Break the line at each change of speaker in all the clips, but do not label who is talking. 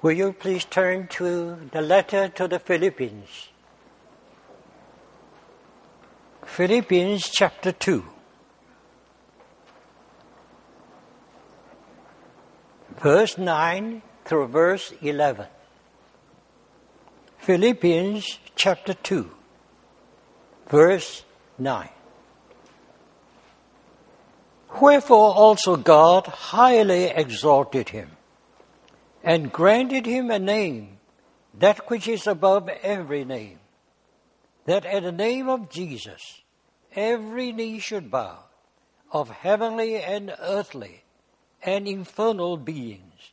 Will you please turn to the letter to the Philippians? Philippians chapter 2. Verse 9 through verse 11. Philippians chapter 2, verse 9. Wherefore also God highly exalted him and granted him a name, that which is above every name, that at the name of Jesus every knee should bow, of heavenly and earthly and infernal beings,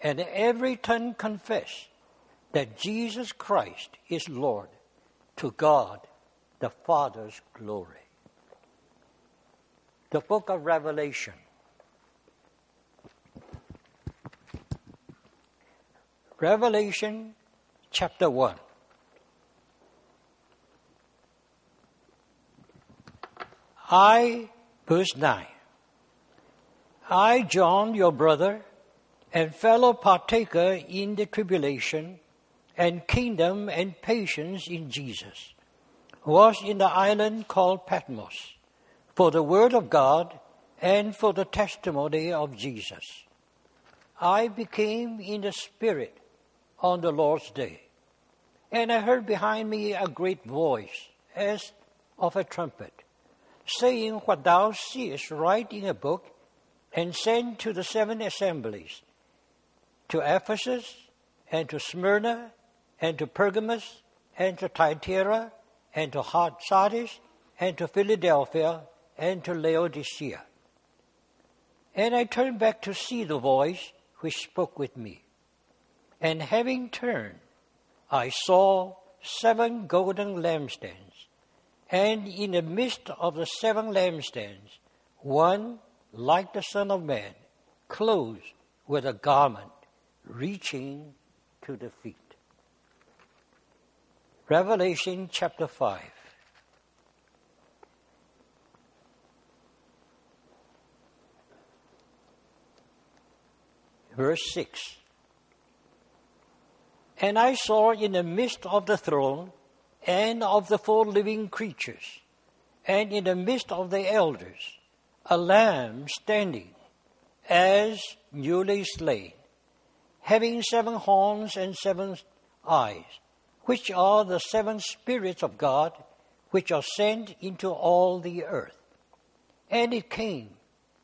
and every tongue confess that Jesus Christ is Lord, to God the Father's glory. The book of Revelation Revelation chapter 1. I, verse 9. I, John, your brother, and fellow partaker in the tribulation and kingdom and patience in Jesus, was in the island called Patmos for the word of God and for the testimony of Jesus. I became in the Spirit on the Lord's day. And I heard behind me a great voice, as of a trumpet, saying, What thou seest, write in a book, and send to the seven assemblies to Ephesus, and to Smyrna, and to Pergamos, and to Thyatira, and to Sardis, and to Philadelphia, and to Laodicea. And I turned back to see the voice which spoke with me. And having turned, I saw seven golden lampstands, and in the midst of the seven lampstands, one like the Son of Man, clothed with a garment reaching to the feet. Revelation chapter 5. Verse 6. And I saw in the midst of the throne and of the four living creatures, and in the midst of the elders, a lamb standing as newly slain, having seven horns and seven eyes, which are the seven spirits of God, which are sent into all the earth. And it came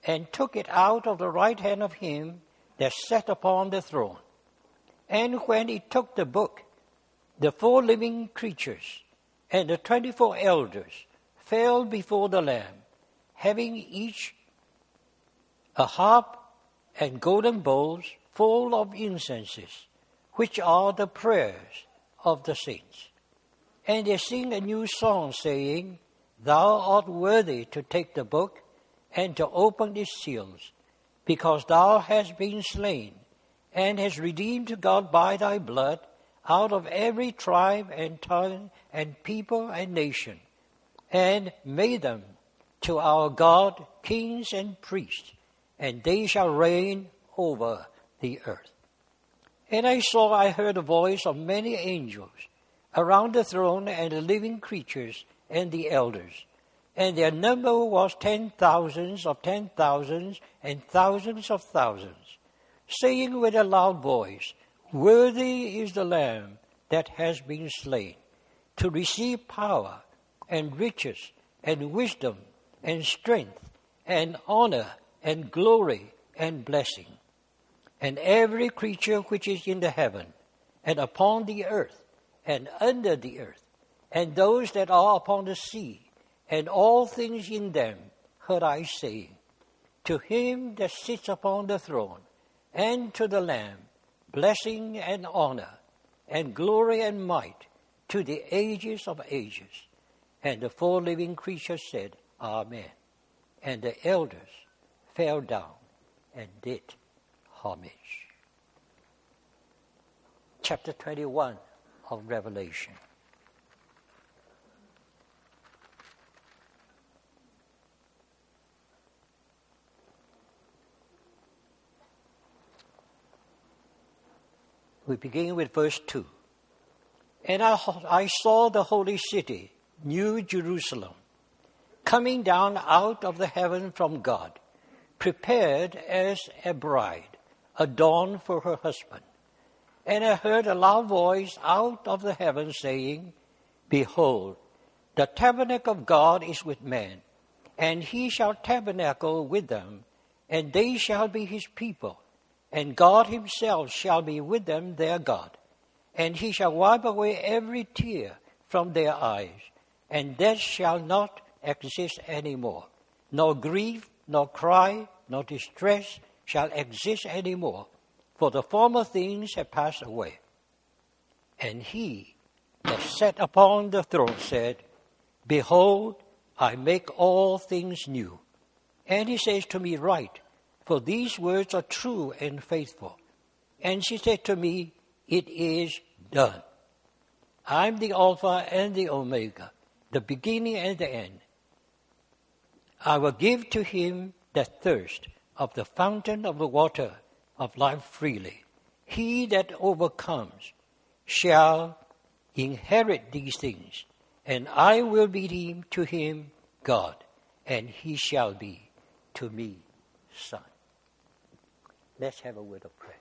and took it out of the right hand of him that sat upon the throne. And when he took the book, the four living creatures and the twenty four elders fell before the Lamb, having each a harp and golden bowls full of incenses, which are the prayers of the saints. And they sing a new song, saying, Thou art worthy to take the book and to open its seals, because thou hast been slain and has redeemed God by thy blood out of every tribe and tongue and people and nation, and made them to our God kings and priests, and they shall reign over the earth. And I saw, I heard a voice of many angels around the throne and the living creatures and the elders. And their number was ten thousands of ten thousands and thousands of thousands saying with a loud voice, Worthy is the Lamb that has been slain to receive power and riches and wisdom and strength and honor and glory and blessing. And every creature which is in the heaven and upon the earth and under the earth, and those that are upon the sea, and all things in them, heard I saying, To him that sits upon the throne, and to the Lamb blessing and honor and glory and might to the ages of ages. And the four living creatures said, Amen. And the elders fell down and did homage. Chapter 21 of Revelation. We begin with verse 2. And I, I saw the holy city, New Jerusalem, coming down out of the heaven from God, prepared as a bride, adorned for her husband. And I heard a loud voice out of the heaven saying, Behold, the tabernacle of God is with men, and he shall tabernacle with them, and they shall be his people, and God himself shall be with them their God. And he shall wipe away every tear from their eyes, and death shall not exist any more. Nor grief, nor cry, nor distress shall exist any more, for the former things have passed away. And he that sat upon the throne said, Behold, I make all things new. And he says to me, Write, for these words are true and faithful. And she said to me, It is done. I'm the Alpha and the Omega, the beginning and the end. I will give to him that thirst of the fountain of the water of life freely. He that overcomes shall inherit these things, and I will be to him God, and he shall be to me son. Let's have a word of prayer.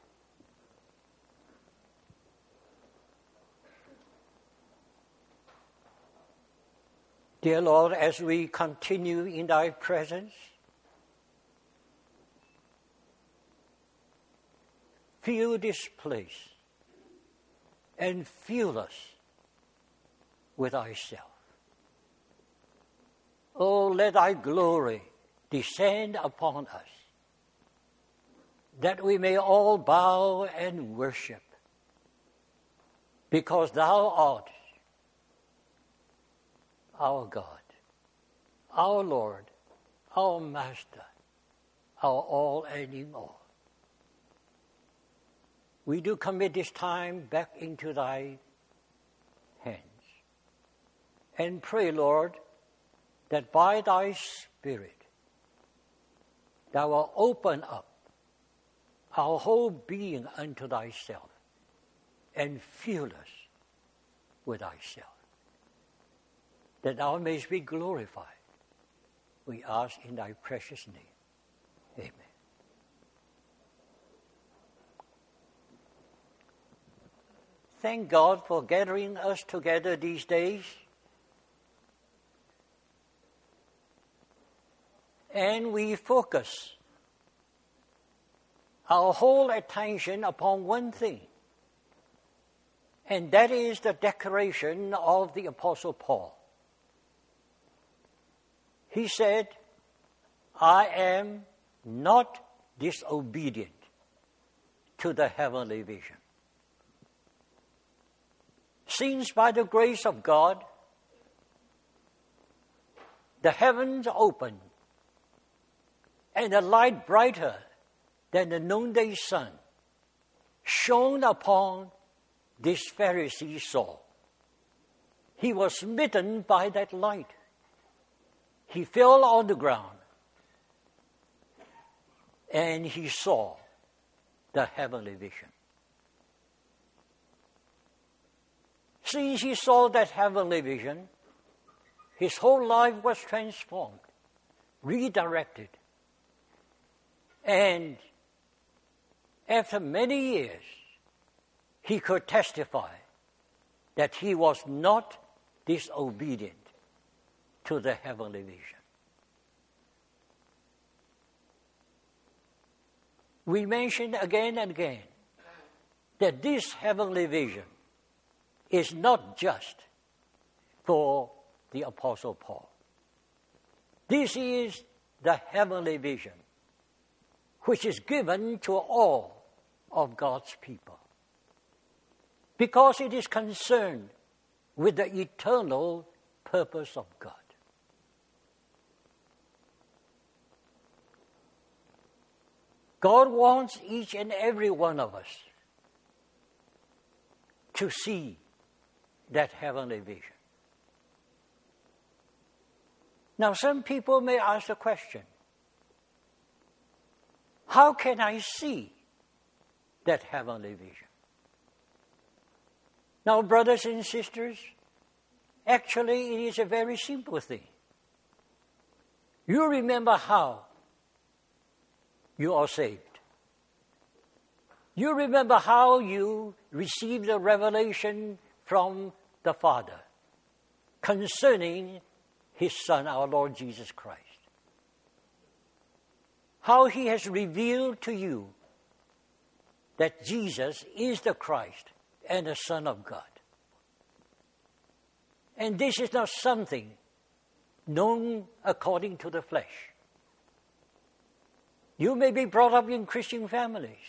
Dear Lord, as we continue in thy presence, fill this place and fill us with thyself. Oh, let thy glory descend upon us that we may all bow and worship, because thou art our God, our Lord, our Master, our all and in all. We do commit this time back into thy hands and pray, Lord, that by thy Spirit thou wilt open up our whole being unto thyself and fill us with thyself, that thou mayest be glorified. We ask in thy precious name. Amen. Thank God for gathering us together these days. And we focus our whole attention upon one thing, and that is the declaration of the Apostle Paul. He said, I am not disobedient to the heavenly vision. Since by the grace of God, the heavens opened and the light brighter than the noonday sun shone upon this Pharisee Saul. He was smitten by that light. He fell on the ground and he saw the heavenly vision. Since he saw that heavenly vision, his whole life was transformed, redirected, and after many years, he could testify that he was not disobedient to the heavenly vision. We mentioned again and again that this heavenly vision is not just for the Apostle Paul. This is the heavenly vision which is given to all of God's people. Because it is concerned with the eternal purpose of God. God wants each and every one of us to see that heavenly vision. Now, some people may ask the question how can I see that heavenly vision? Now, brothers and sisters, actually, it is a very simple thing. You remember how you are saved. You remember how you received the revelation from the Father concerning His Son, our Lord Jesus Christ. How He has revealed to you that Jesus is the Christ and the Son of God. And this is not something known according to the flesh. You may be brought up in Christian families.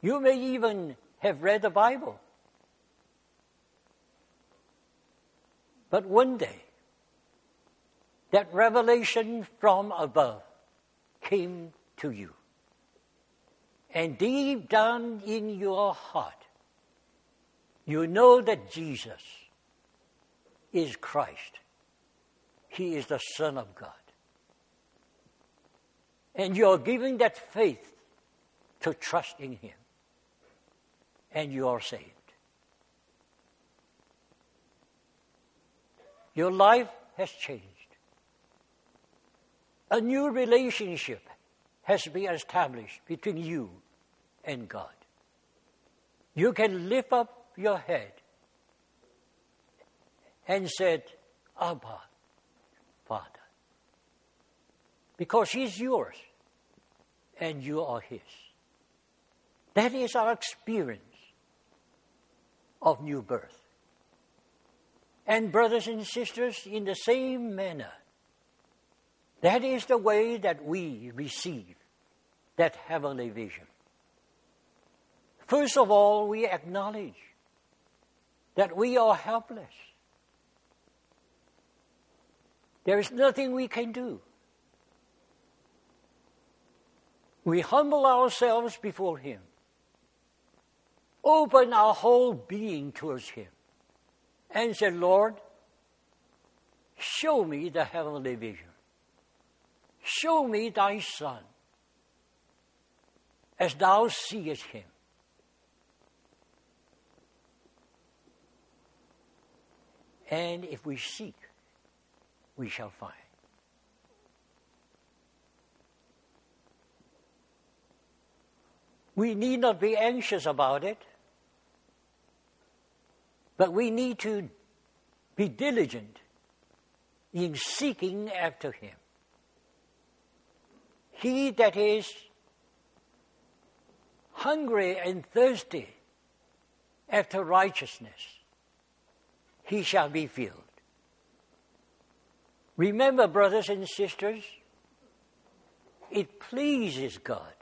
You may even have read the Bible. But one day, that revelation from above came to you. And deep down in your heart, you know that Jesus is Christ. He is the Son of God. And you're giving that faith to trust in Him. And you are saved. Your life has changed. A new relationship has been established between you and God. You can lift up your head and said, Abba, Father. Because He's yours and you are His. That is our experience of new birth. And, brothers and sisters, in the same manner, that is the way that we receive that heavenly vision. First of all, we acknowledge that we are helpless. There is nothing we can do. We humble ourselves before Him, open our whole being towards Him, and say, Lord, show me the heavenly vision. Show me thy Son as thou seest him. And if we seek, we shall find. We need not be anxious about it, but we need to be diligent in seeking after Him. He that is hungry and thirsty after righteousness, he shall be filled. Remember, brothers and sisters, it pleases God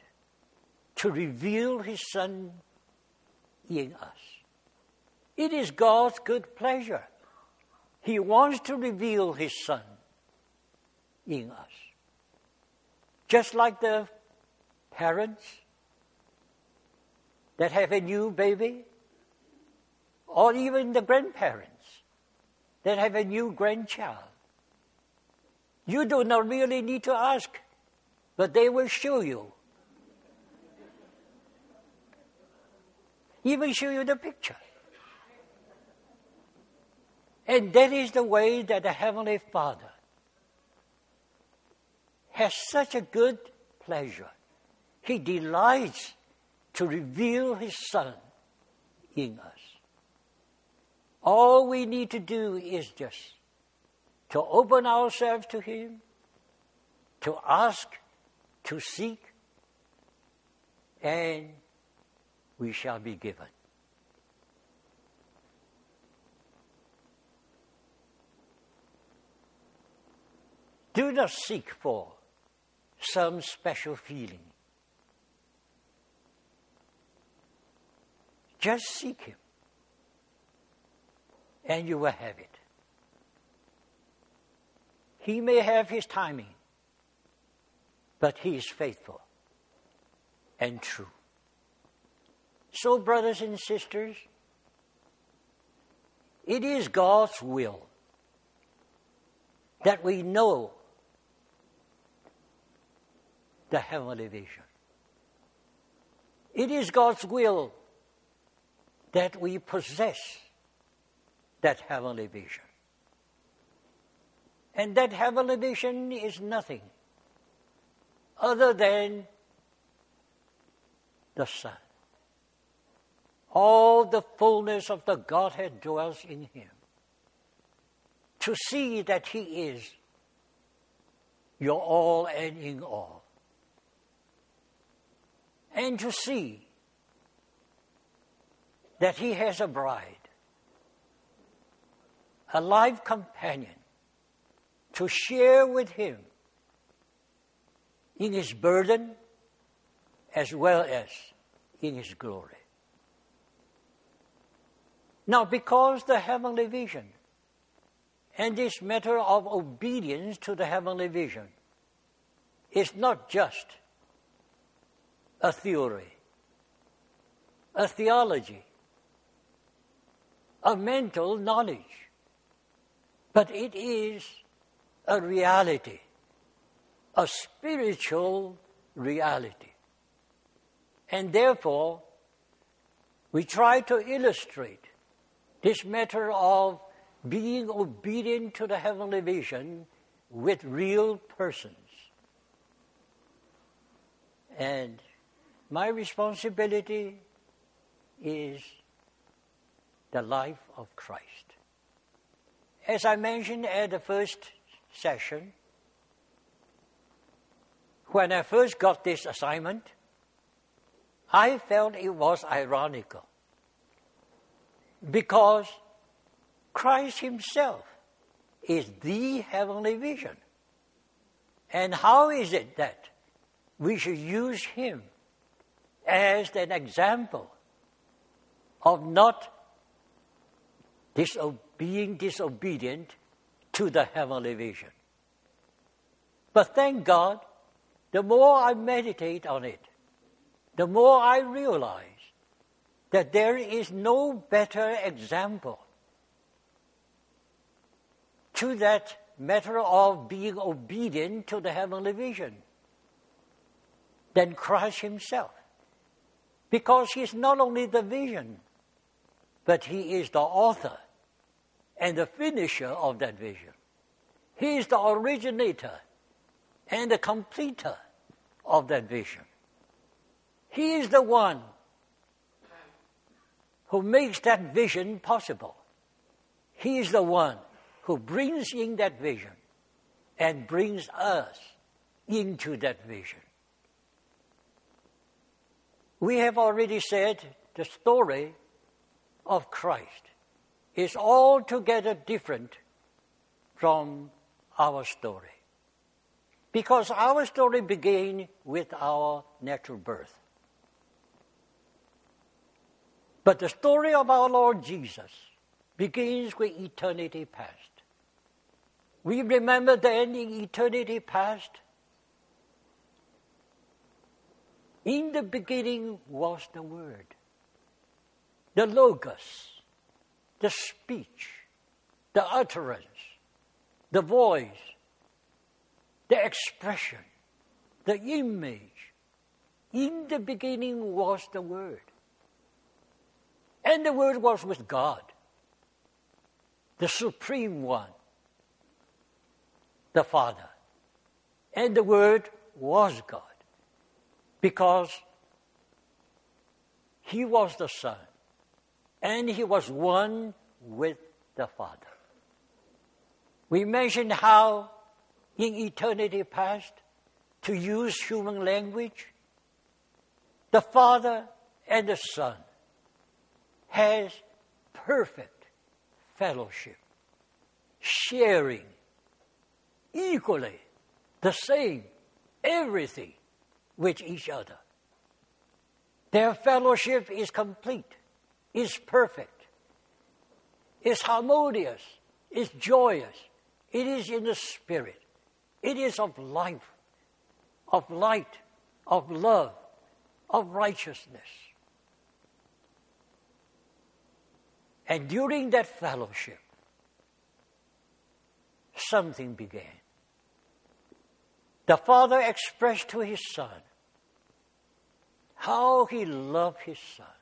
to reveal His Son in us. It is God's good pleasure. He wants to reveal His Son in us. Just like the parents that have a new baby, or even the grandparents that have a new grandchild. You do not really need to ask, but they will show you. Even show you the picture. And that is the way that the Heavenly Father has such a good pleasure. He delights to reveal His Son in us. All we need to do is just to open ourselves to Him, to ask, to seek, and we shall be given. Do not seek for some special feeling. Just seek Him, and you will have it. He may have His timing, but He is faithful and true. So, brothers and sisters, it is God's will that we know the heavenly vision. It is God's will that we possess that heavenly vision. And that heavenly vision is nothing other than the Son. All the fullness of the Godhead dwells in Him. To see that He is your all and in all. And to see that He has a bride, a live companion to share with Him in His burden as well as in His glory. Now, because the heavenly vision and this matter of obedience to the heavenly vision is not just a theory, a theology, a mental knowledge, but it is a reality, a spiritual reality. And therefore, we try to illustrate this matter of being obedient to the heavenly vision with real persons. And my responsibility is the life of Christ. As I mentioned at the first session, when I first got this assignment, I felt it was ironical because Christ Himself is the heavenly vision. And how is it that we should use Him as an example of not diso- being disobedient to the heavenly vision? But thank God, the more I meditate on it, the more I realize that there is no better example to that matter of being obedient to the heavenly vision than Christ Himself. Because He's not only the vision, but He is the author and the finisher of that vision. He is the originator and the completer of that vision. He is the one who makes that vision possible. He is the one who brings in that vision and brings us into that vision. We have already said the story of Christ is altogether different from our story. Because our story began with our natural birth. But the story of our Lord Jesus begins with eternity past. We remember then in eternity past, in the beginning was the Word, the Logos, the speech, the utterance, the voice, the expression, the image. In the beginning was the Word. And the Word was with God, the Supreme One, the Father. And the Word was God because He was the Son and He was one with the Father. We mentioned how in eternity past, to use human language, the Father and the Son has perfect fellowship, sharing equally the same everything with each other. Their fellowship is complete, is perfect, is harmonious, is joyous, it is in the spirit, it is of life, of light, of love, of righteousness. And during that fellowship, something began. The Father expressed to His Son how he loved his son.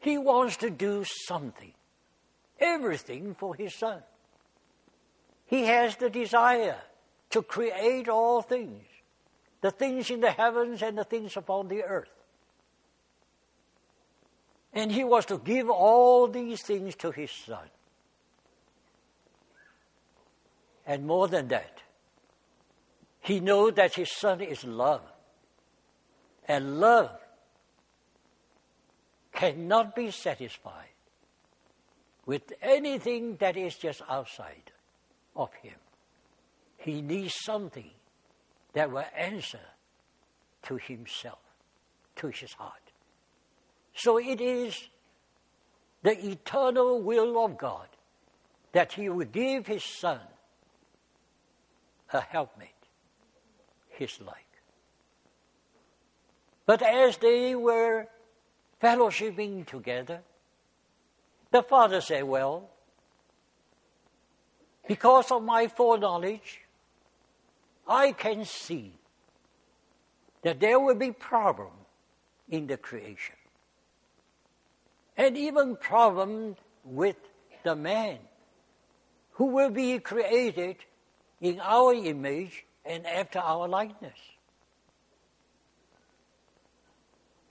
He wants to do something, everything for his son. He has the desire to create all things, the things in the heavens and the things upon the earth. And he was to give all these things to his son. And more than that, he knows that his son is love. And love cannot be satisfied with anything that is just outside of him. He needs something that will answer to himself, to his heart. So it is the eternal will of God that he will give his son a helpmate, his like. But as they were fellowshipping together, the father said, Well, because of my foreknowledge, I can see that there will be problem in the creation. And even problem with the man who will be created in our image and after our likeness.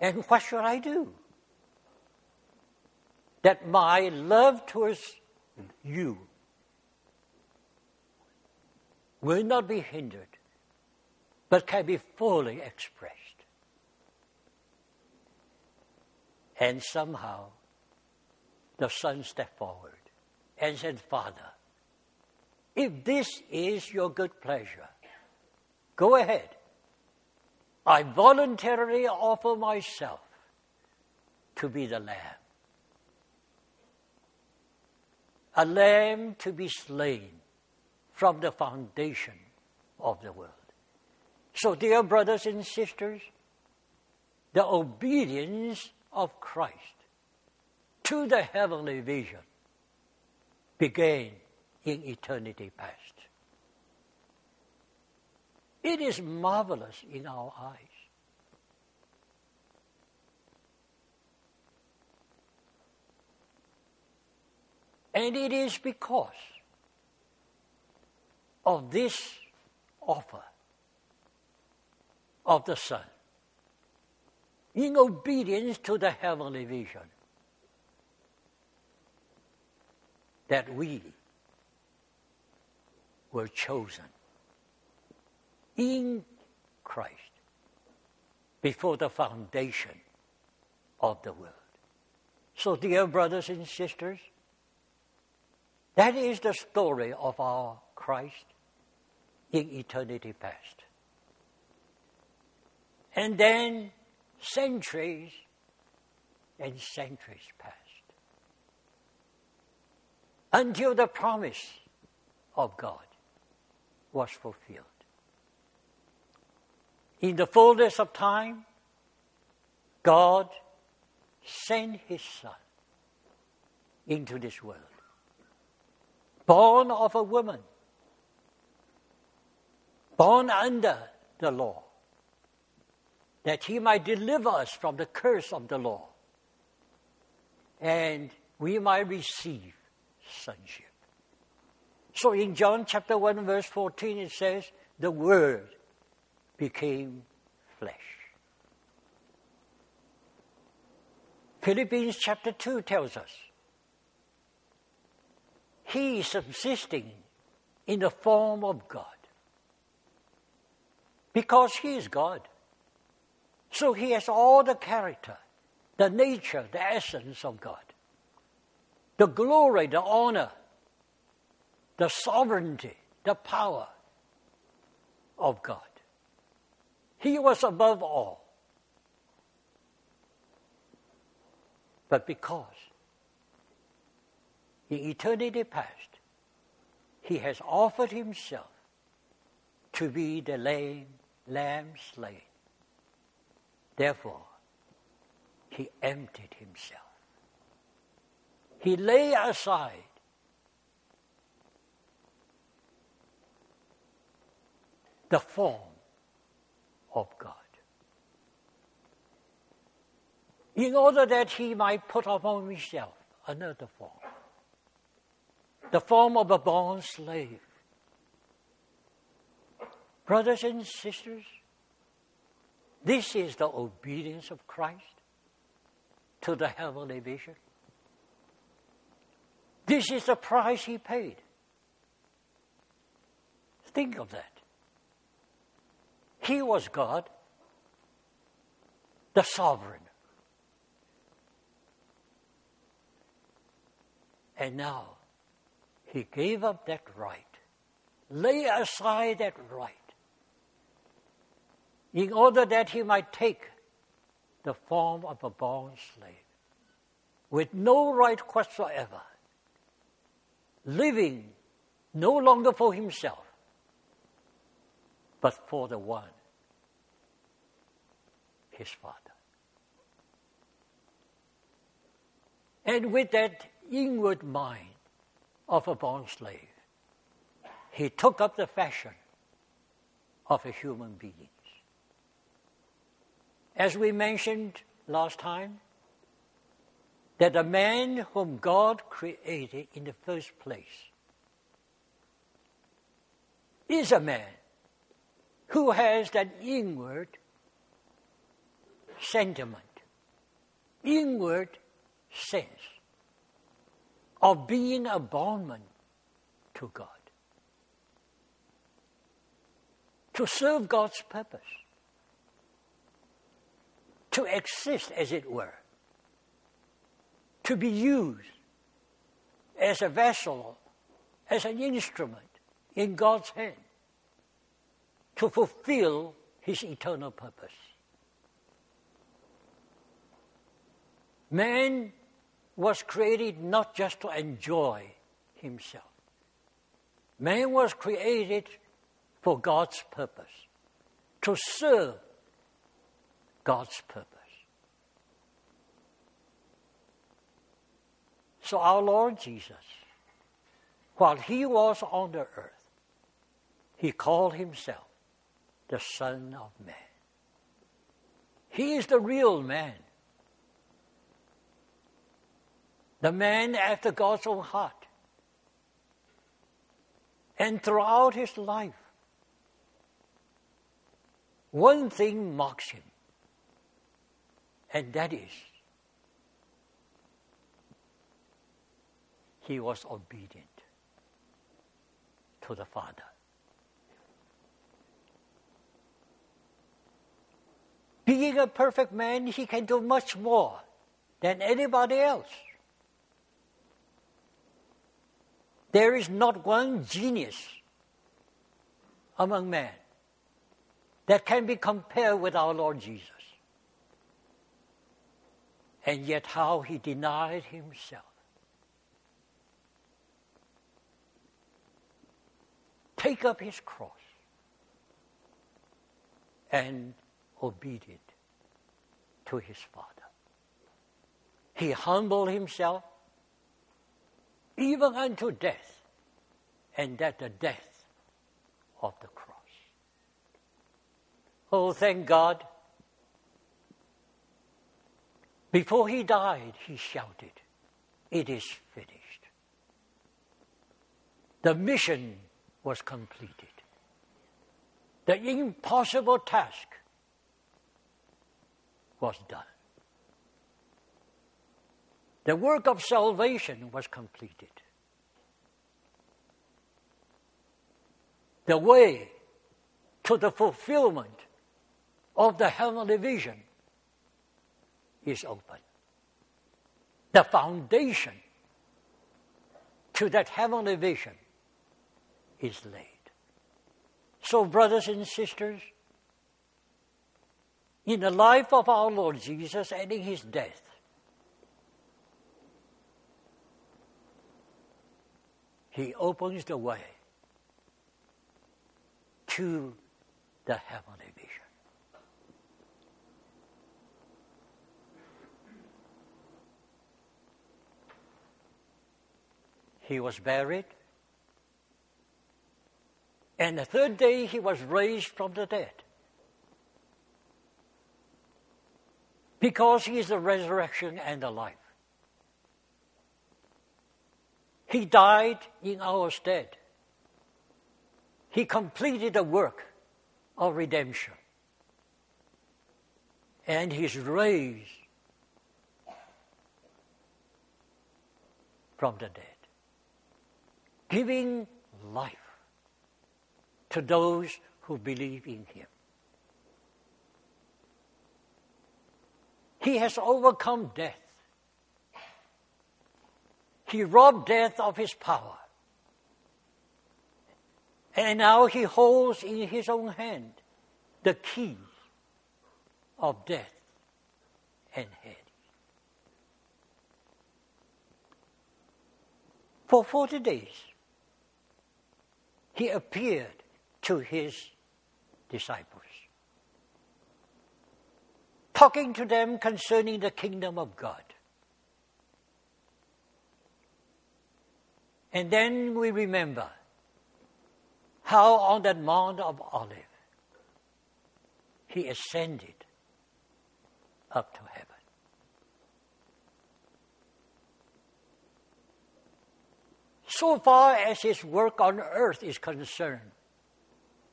And what should I do? That my love towards you will not be hindered, but can be fully expressed. And somehow the son stepped forward and said, Father, if this is your good pleasure, go ahead. I voluntarily offer myself to be the lamb. A lamb to be slain from the foundation of the world. So, dear brothers and sisters, the obedience of Christ to the heavenly vision began in eternity past. It is marvelous in our eyes. And it is because of this offer of the Son, in obedience to the heavenly vision, that we were chosen in Christ before the foundation of the world. So, dear brothers and sisters, that is the story of our Christ in eternity past. And then centuries and centuries passed until the promise of God was fulfilled. In the fullness of time, God sent His Son into this world, born of a woman, born under the law, that He might deliver us from the curse of the law, and we might receive sonship. So in John chapter 1, verse 14, it says, The Word became flesh. Philippians chapter 2 tells us, He is subsisting in the form of God. Because He is God. So He has all the character, the nature, the essence of God. The glory, the honor, the sovereignty, the power of God. He was above all. But because in eternity past, he has offered himself to be the lame, lamb slain. Therefore, he emptied himself. He lay aside the form of God. in order that he might put upon himself another form the form of a born slave. Brothers and sisters, this is the obedience of Christ to the heavenly vision. This is the price he paid. Think of that. He was God, the sovereign. And now he gave up that right, lay aside that right, in order that he might take the form of a born slave with no right whatsoever, living no longer for himself, but for the one, his Father. And with that inward mind of a born slave, he took up the fashion of a human being. As we mentioned last time, that the man whom God created in the first place is a man who has that inward sentiment, inward sense of being a bondman to God, to serve God's purpose. To exist, as it were, to be used as a vessel, as an instrument in God's hand to fulfill his eternal purpose. Man was created not just to enjoy himself. Man was created for God's purpose, to serve God's purpose. So our Lord Jesus, while he was on the earth, he called himself the Son of Man. He is the real man. The man after God's own heart. And throughout his life, one thing marks him and that is, he was obedient to the Father. Being a perfect man, he can do much more than anybody else. There is not one genius among men that can be compared with our Lord Jesus and yet how he denied himself. Take up his cross and obedient to his Father. He humbled himself even unto death, and that the death of the cross. Oh, thank God before he died, he shouted, It is finished. The mission was completed. The impossible task was done. The work of salvation was completed. The way to the fulfillment of the heavenly vision is open. The foundation to that heavenly vision is laid. So, brothers and sisters, in the life of our Lord Jesus and in his death, he opens the way to the heavenly vision. he was buried. And the third day he was raised from the dead. Because he is the resurrection and the life. He died in our stead. He completed the work of redemption. And he's raised from the dead, giving life to those who believe in him. He has overcome death. He robbed death of his power. And now he holds in his own hand the key of death and Hades. For 40 days, he appeared to his disciples, talking to them concerning the kingdom of God. And then we remember how on that Mount of Olive he ascended up to heaven. So far as his work on earth is concerned,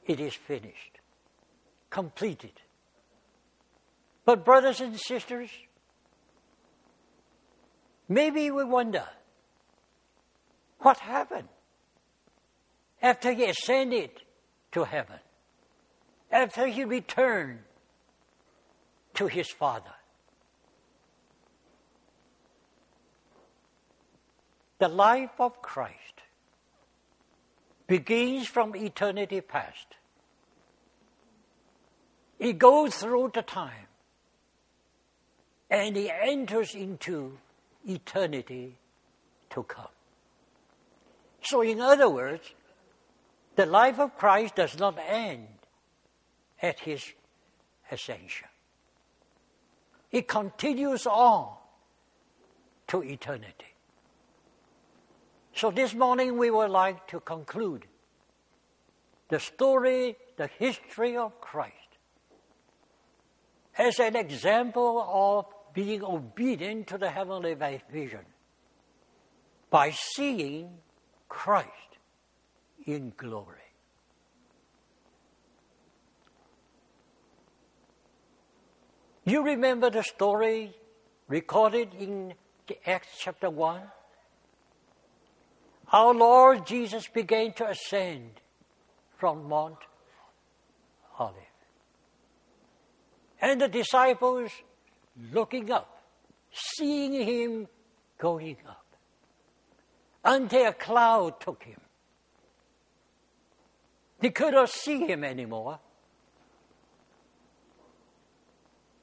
it is finished, completed. But, brothers and sisters, maybe we wonder what happened after he ascended to heaven, after he returned to his Father. The life of Christ begins from eternity past. It goes through the time and he enters into eternity to come. So, in other words, the life of Christ does not end at his ascension. It continues on to eternity. So this morning we would like to conclude the story, the history of Christ as an example of being obedient to the heavenly vision by seeing Christ in glory. You remember the story recorded in Acts chapter 1? Our Lord Jesus began to ascend from Mount Olive. And the disciples looking up, seeing him going up, until a cloud took him. They could not see him anymore.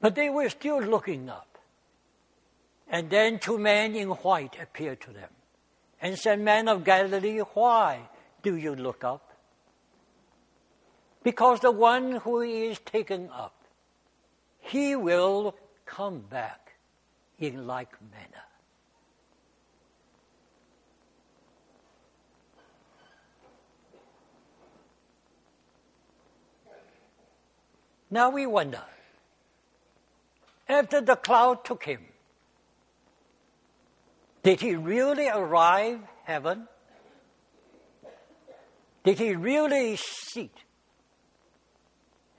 But they were still looking up. And then two men in white appeared to them and said, Men of Galilee, why do you look up? Because the one who is taken up, he will come back in like manner. Now we wonder, after the cloud took him, did he really arrive heaven? Did he really sit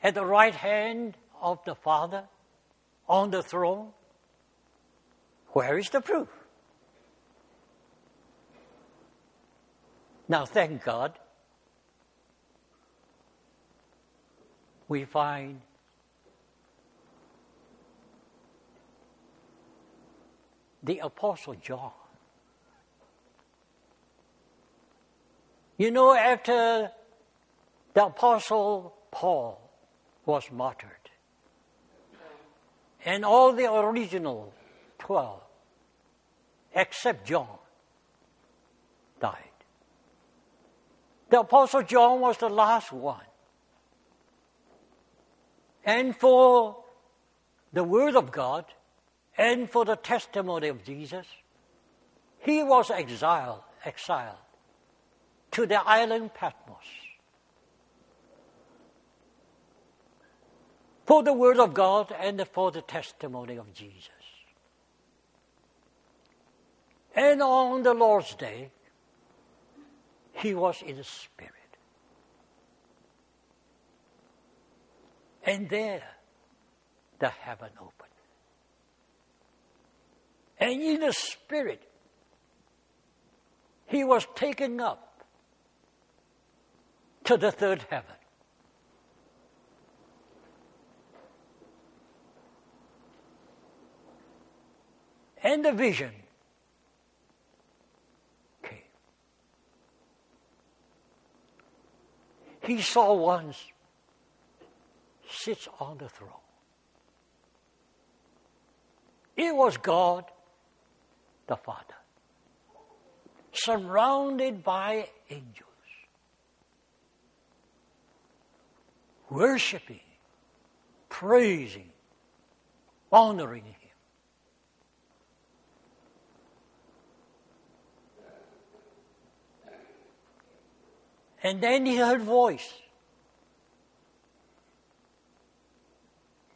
at the right hand of the Father on the throne? Where is the proof? Now, thank God, we find the Apostle John. You know, after the Apostle Paul was martyred, and all the original 12, except John, died. The Apostle John was the last one. And for the Word of God, and for the testimony of Jesus, he was exiled, exiled to the island Patmos. For the Word of God and for the testimony of Jesus. And on the Lord's Day, he was in the Spirit. And there, the heaven opened. And in the Spirit, he was taken up to the third heaven. And the vision came. He saw once sits on the throne. It was God the Father, surrounded by angels, worshiping, praising, honoring Him. And then he heard voice.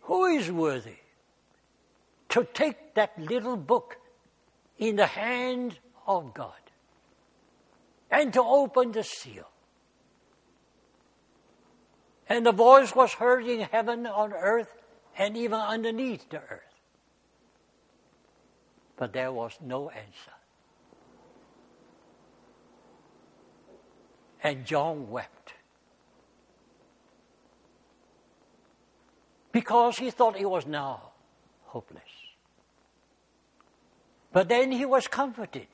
Who is worthy to take that little book in the hand of God and to open the seal? And the voice was heard in heaven, on earth, and even underneath the earth. But there was no answer. And John wept. Because he thought it was now hopeless. But then he was comforted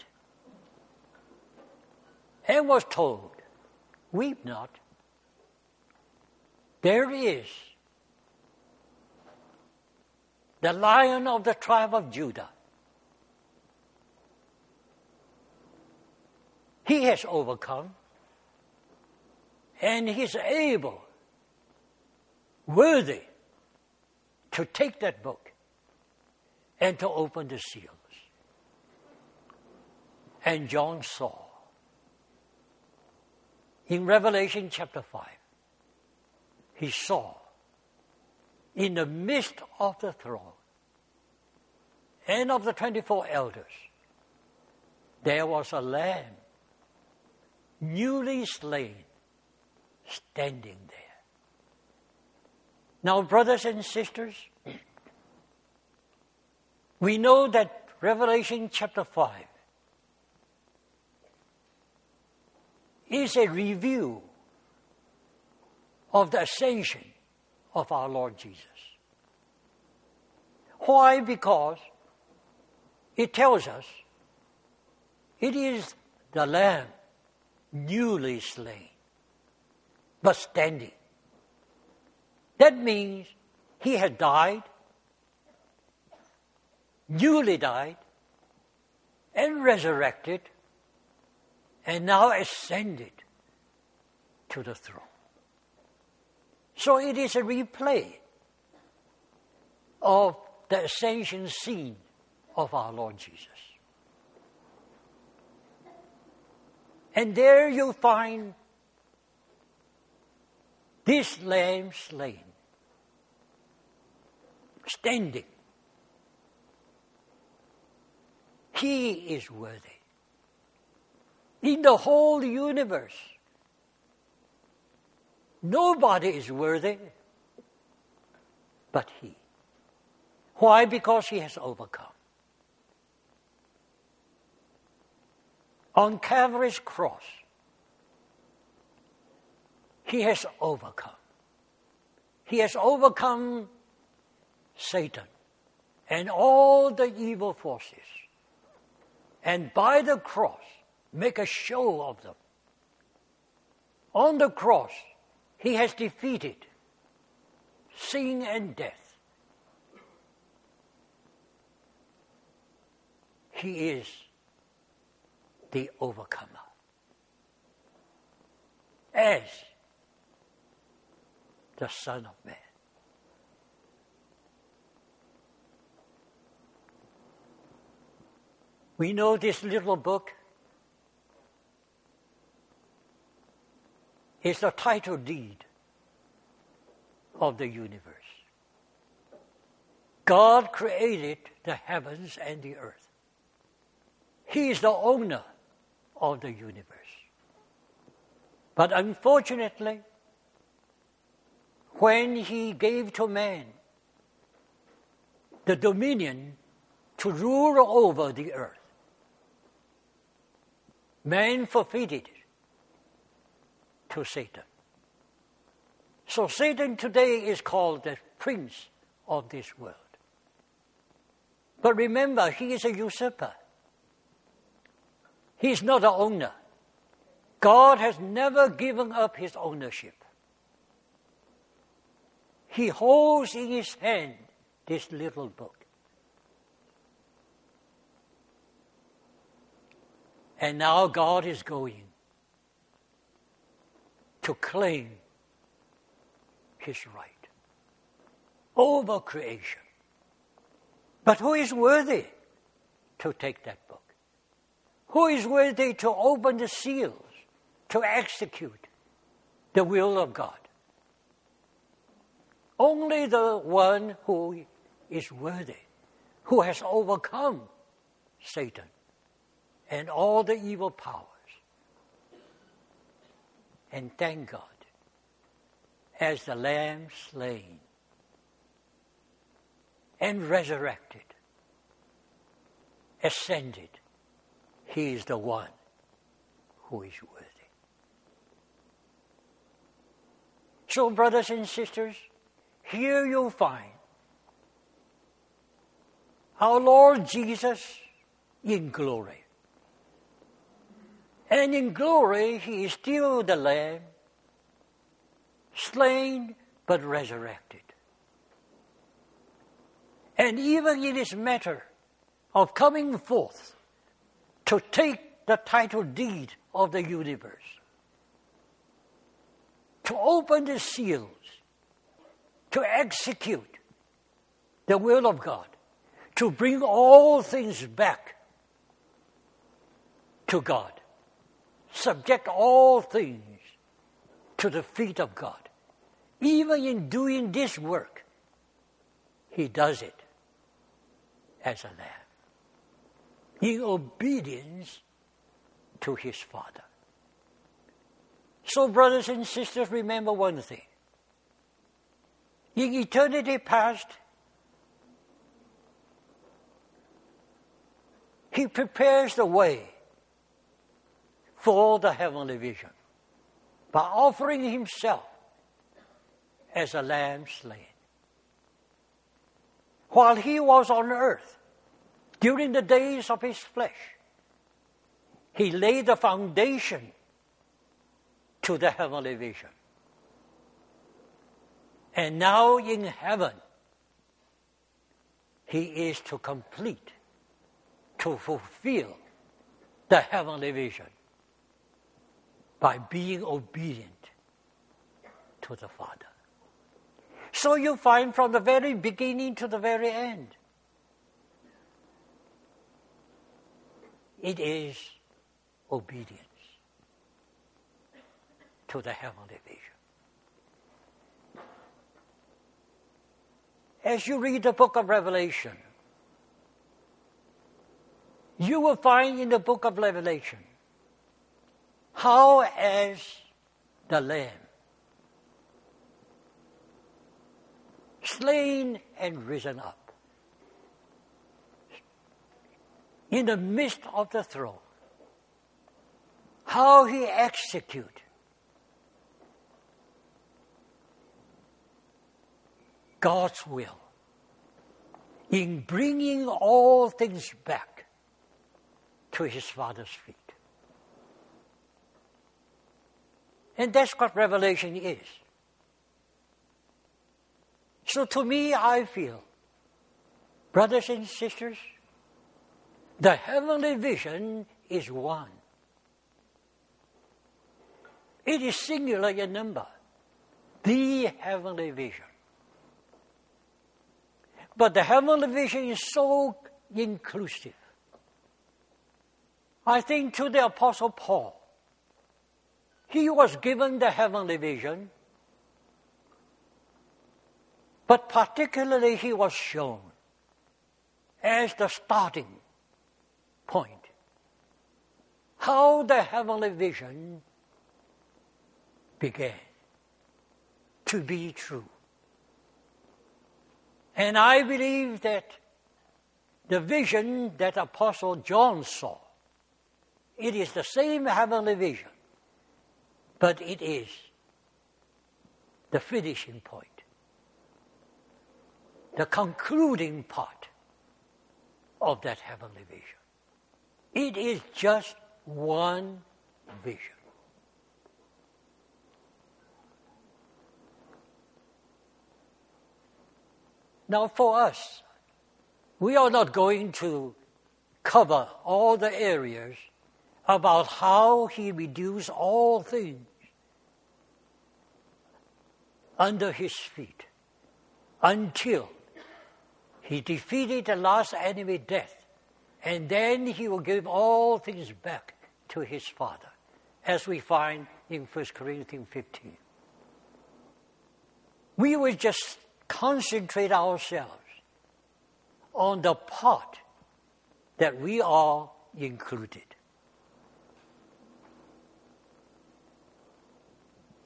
and was told, Weep not. There is the lion of the tribe of Judah. He has overcome and he's able, worthy, to take that book and to open the seals. And John saw in Revelation chapter 5, he saw in the midst of the throne and of the 24 elders, there was a lamb newly slain standing there. Now, brothers and sisters, we know that Revelation chapter 5 is a review of the ascension of our Lord Jesus. Why? Because it tells us it is the Lamb newly slain but standing. That means he had died, newly died, and resurrected, and now ascended to the throne. So it is a replay of the ascension scene of our Lord Jesus. And there you'll find this lamb slain, standing. He is worthy. In the whole universe, nobody is worthy but He. Why? Because He has overcome. On Calvary's cross, he has overcome. He has overcome Satan and all the evil forces. And by the cross, make a show of them. On the cross, he has defeated sin and death. He is the overcomer. As the Son of Man. We know this little book is the title deed of the universe. God created the heavens and the earth. He is the owner of the universe. But unfortunately, when he gave to man the dominion to rule over the earth, man forfeited it to Satan. So Satan today is called the prince of this world. But remember, he is a usurper. He is not the owner. God has never given up his ownership. He holds in his hand this little book. And now God is going to claim his right over creation. But who is worthy to take that book? Who is worthy to open the seals, to execute the will of God? Only the one who is worthy, who has overcome Satan and all the evil powers. And thank God, as the Lamb slain and resurrected, ascended, he is the one who is worthy. So, brothers and sisters, here you'll find our Lord Jesus in glory. And in glory, he is still the Lamb, slain but resurrected. And even in this matter of coming forth to take the title deed of the universe, to open the seals, to execute the will of God, to bring all things back to God, subject all things to the feet of God. Even in doing this work, He does it as a lamb in obedience to His Father. So, brothers and sisters, remember one thing. In eternity past, He prepares the way for the heavenly vision by offering Himself as a lamb slain. While He was on earth, during the days of His flesh, He laid the foundation to the heavenly vision. And now in heaven, He is to complete to fulfill the heavenly vision by being obedient to the Father. So you find from the very beginning to the very end, it is obedience to the heavenly vision. As you read the book of Revelation, you will find in the book of Revelation how, as the Lamb, slain and risen up, in the midst of the throne, how he executed God's will in bringing all things back to his Father's feet. And that's what revelation is. So to me, I feel, brothers and sisters, the heavenly vision is one. It is singular in number. The heavenly vision. But the heavenly vision is so inclusive. I think to the Apostle Paul, he was given the heavenly vision, but particularly he was shown as the starting point. How the heavenly vision began to be true. And I believe that the vision that Apostle John saw, it is the same heavenly vision, but it is the finishing point, the concluding part of that heavenly vision. It is just one vision. Now, for us, we are not going to cover all the areas about how he reduced all things under his feet until he defeated the last enemy, death, and then he will give all things back to his Father, as we find in 1 Corinthians 15. We will just concentrate ourselves on the part that we are included.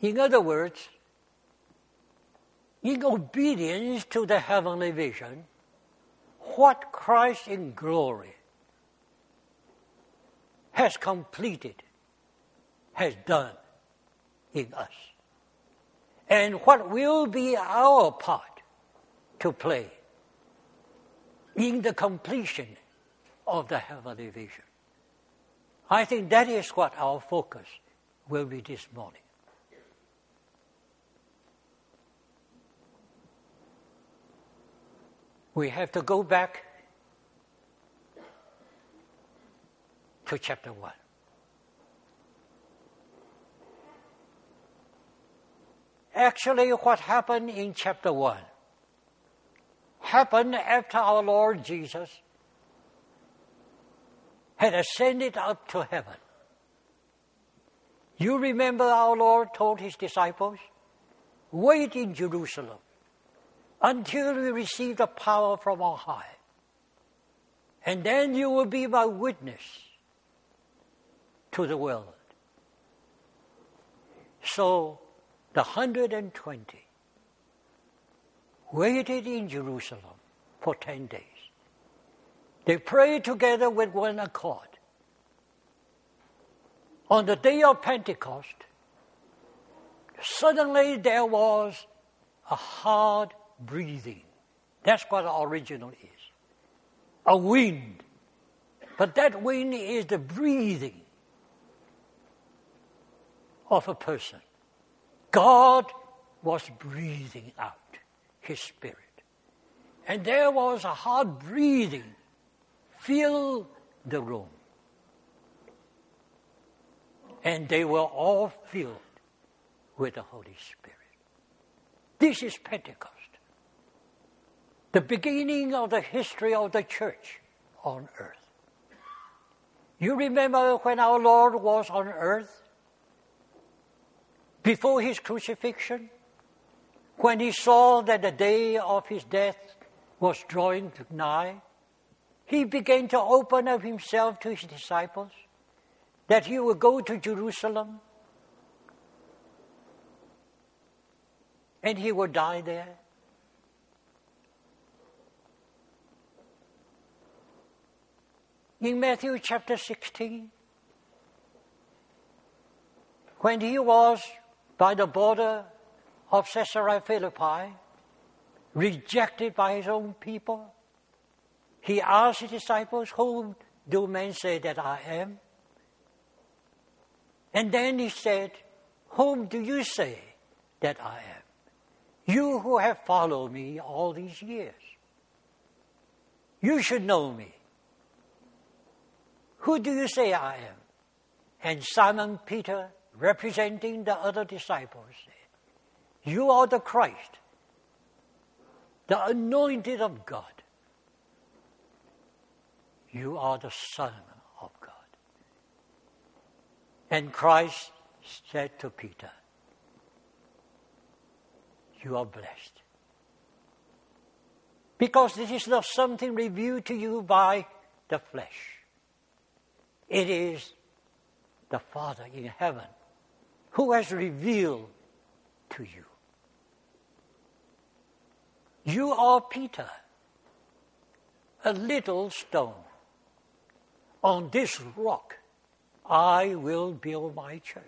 In other words, in obedience to the heavenly vision, what Christ in glory has completed, has done in us. And what will be our part to play in the completion of the heavenly vision. I think that is what our focus will be this morning. We have to go back to chapter 1. Actually, what happened in chapter 1 happened after our Lord Jesus had ascended up to heaven. You remember our Lord told his disciples, Wait in Jerusalem until we receive the power from on high. And then you will be my witness to the world. So the 120 waited in Jerusalem for 10 days. They prayed together with one accord. On the day of Pentecost, suddenly there was a hard breathing. That's what the original is. A wind. But that wind is the breathing of a person. God was breathing out his spirit. And there was a hard breathing fill the room. And they were all filled with the Holy Spirit. This is Pentecost. The beginning of the history of the church on earth. You remember when our Lord was on earth? before his crucifixion, when he saw that the day of his death was drawing nigh, he began to open up himself to his disciples that he would go to Jerusalem and he would die there. In Matthew chapter 16, when he was by the border of Caesarea Philippi, rejected by his own people. He asked his disciples, Whom do men say that I am? And then he said, Whom do you say that I am? You who have followed me all these years. You should know me. Who do you say I am? And Simon Peter representing the other disciples, said, You are the Christ, the anointed of God. You are the Son of God. And Christ said to Peter, You are blessed. Because this is not something revealed to you by the flesh. It is the Father in heaven who has revealed to you. You are Peter, a little stone. On this rock I will build my church.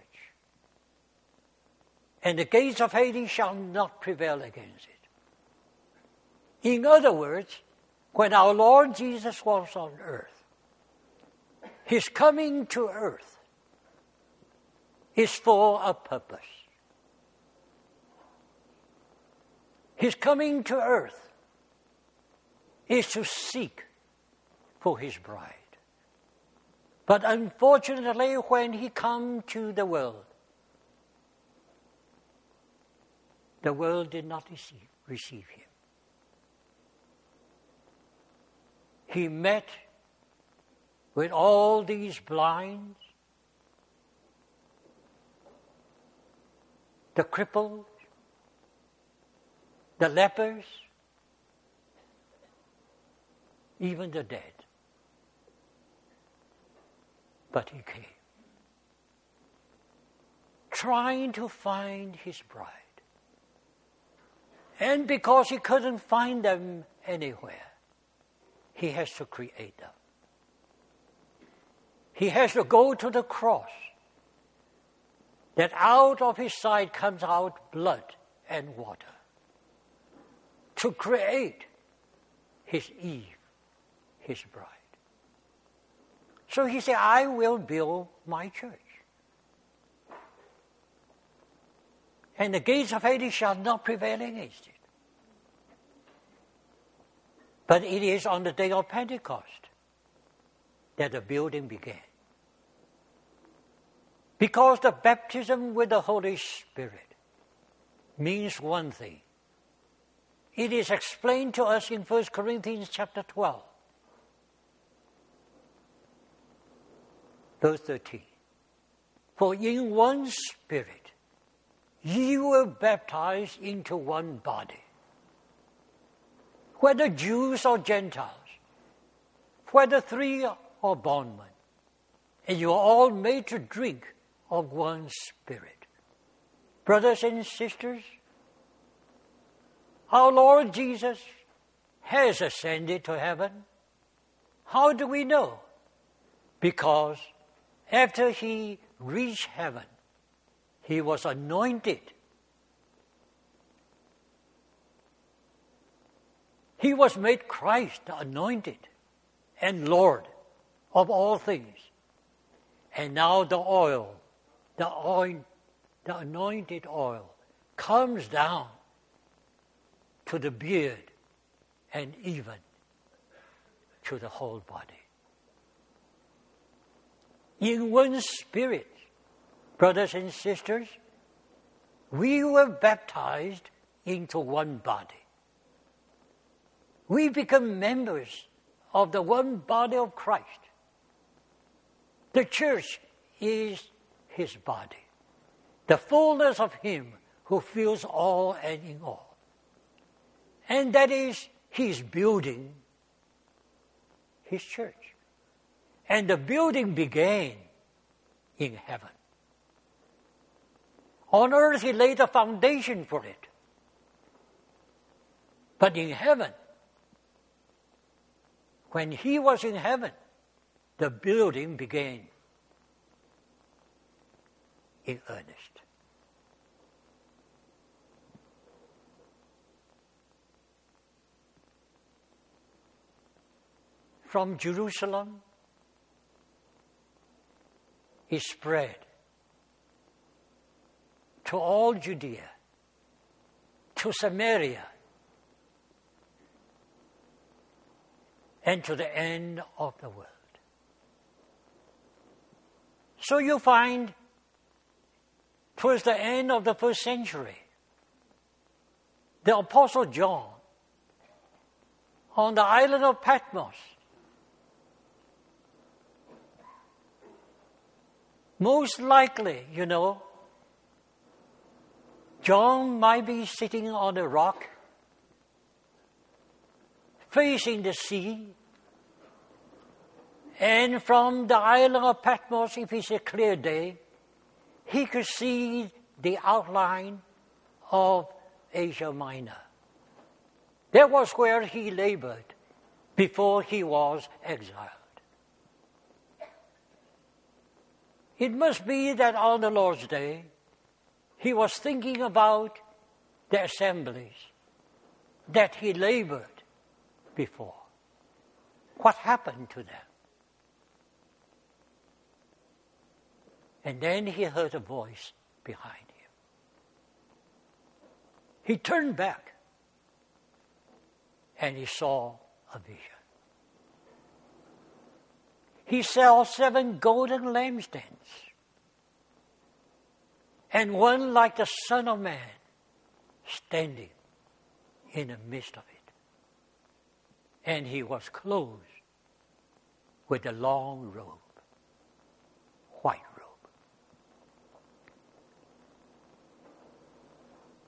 And the gates of Hades shall not prevail against it. In other words, when our Lord Jesus was on earth, his coming to earth is for a purpose. His coming to earth is to seek for his bride. But unfortunately, when he come to the world, the world did not receive, receive him. He met with all these blinds, the crippled, the lepers, even the dead. But he came, trying to find his bride. And because he couldn't find them anywhere, he has to create them. He has to go to the cross, that out of his side comes out blood and water to create his Eve, his bride. So he said, I will build my church. And the gates of Hades shall not prevail against it. But it is on the day of Pentecost that the building began. Because the baptism with the Holy Spirit means one thing it is explained to us in 1 Corinthians chapter 12, verse 13. For in one spirit ye were baptized into one body, whether Jews or Gentiles, whether free or bondmen, and you are all made to drink of one spirit. Brothers and sisters, our Lord Jesus has ascended to heaven. How do we know? Because after he reached heaven, he was anointed. He was made Christ, the anointed and Lord of all things. And now the oil, the oil, the anointed oil comes down to the beard, and even to the whole body. In one spirit, brothers and sisters, we were baptized into one body. We become members of the one body of Christ. The church is his body, the fullness of him who fills all and in all. And that is, he's building his church. And the building began in heaven. On earth, he laid the foundation for it. But in heaven, when he was in heaven, the building began in earnest. From Jerusalem is spread to all Judea, to Samaria, and to the end of the world. So you find towards the end of the first century, the Apostle John on the island of Patmos Most likely, you know, John might be sitting on a rock facing the sea. And from the island of Patmos, if it's a clear day, he could see the outline of Asia Minor. That was where he labored before he was exiled. It must be that on the Lord's Day, he was thinking about the assemblies that he labored before. What happened to them? And then he heard a voice behind him. He turned back and he saw a vision. He saw seven golden lampstands and one like the Son of Man standing in the midst of it. And he was clothed with a long robe, white robe.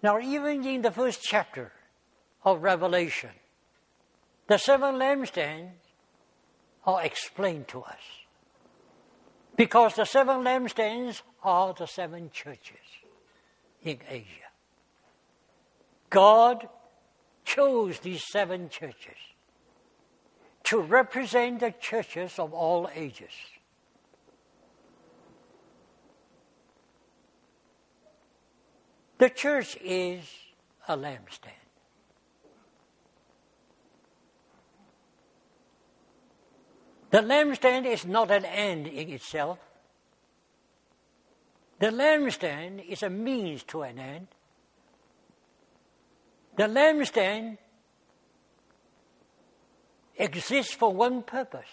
Now, even in the first chapter of Revelation, the seven lampstands are explained to us. Because the seven lampstands are the seven churches in Asia. God chose these seven churches to represent the churches of all ages. The church is a lampstand. The lampstand is not an end in itself. The lampstand is a means to an end. The lampstand exists for one purpose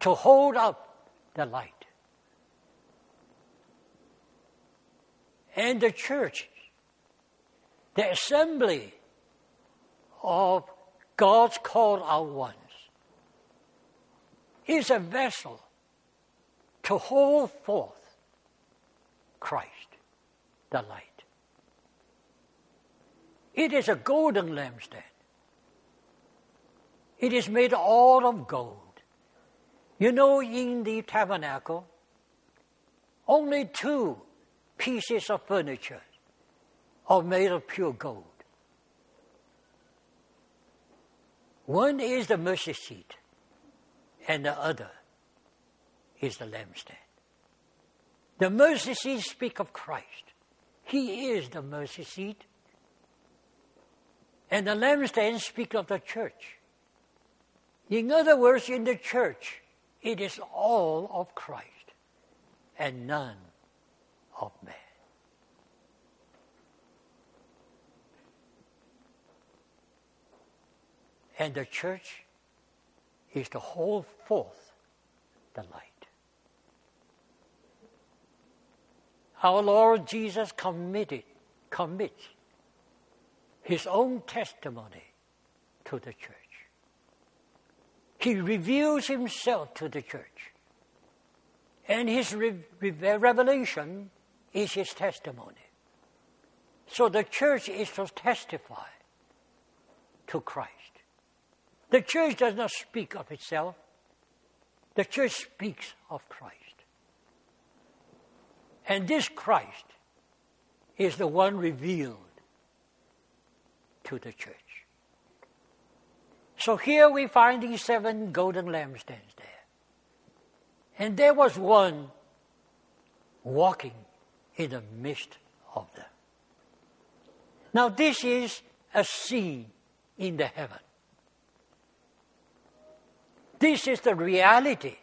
to hold up the light. And the church, the assembly of God's called out ones, is a vessel to hold forth Christ, the light. It is a golden lampstand. It is made all of gold. You know, in the tabernacle, only two pieces of furniture are made of pure gold. One is the mercy seat, and the other is the lampstand. The mercy seat speak of Christ. He is the mercy seat. And the lampstand speak of the church. In other words, in the church, it is all of Christ and none of man. And the church is to hold forth the light. Our Lord Jesus committed, commits his own testimony to the church. He reveals himself to the church. And his re- revelation is his testimony. So the church is to testify to Christ. The church does not speak of itself, the church speaks of Christ. And this Christ is the one revealed to the church. So here we find these seven golden lampstands there. And there was one walking in the midst of them. Now, this is a scene in the heaven. This is the reality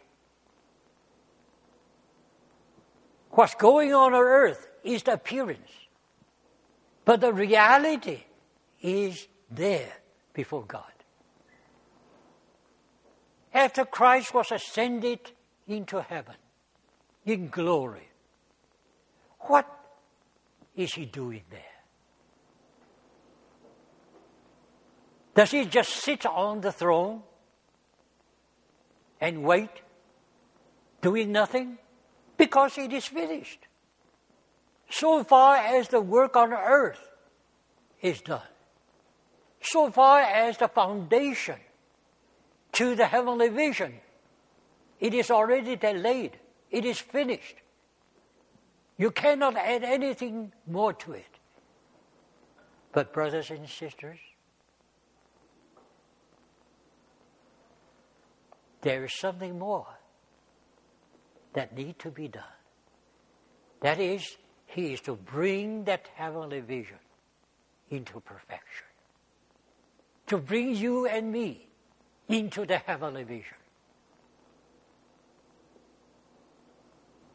What's going on on earth is the appearance. But the reality is there before God. After Christ was ascended into heaven in glory, what is he doing there? Does he just sit on the throne and wait, doing nothing? because it is finished. So far as the work on earth is done, So far as the foundation to the heavenly vision, it is already laid. It is finished. You cannot add anything more to it. But, brothers and sisters, there is something more that need to be done. That is, he is to bring that heavenly vision into perfection. To bring you and me into the heavenly vision.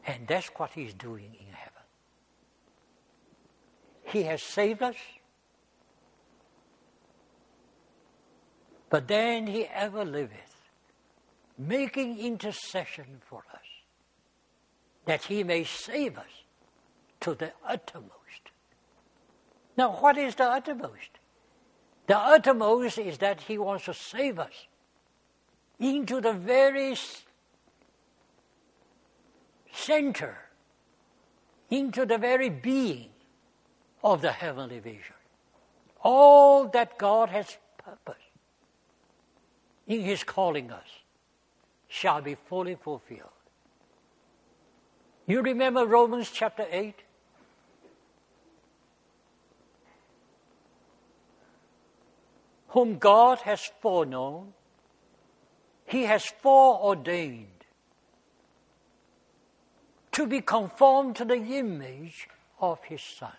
And that's what he's doing in heaven. He has saved us. But then he ever liveth, making intercession for us, that he may save us to the uttermost. Now, what is the uttermost? The uttermost is that he wants to save us into the very center, into the very being of the heavenly vision. All that God has purposed in His calling us shall be fully fulfilled. You remember Romans chapter 8? Whom God has foreknown, He has foreordained to be conformed to the image of His Son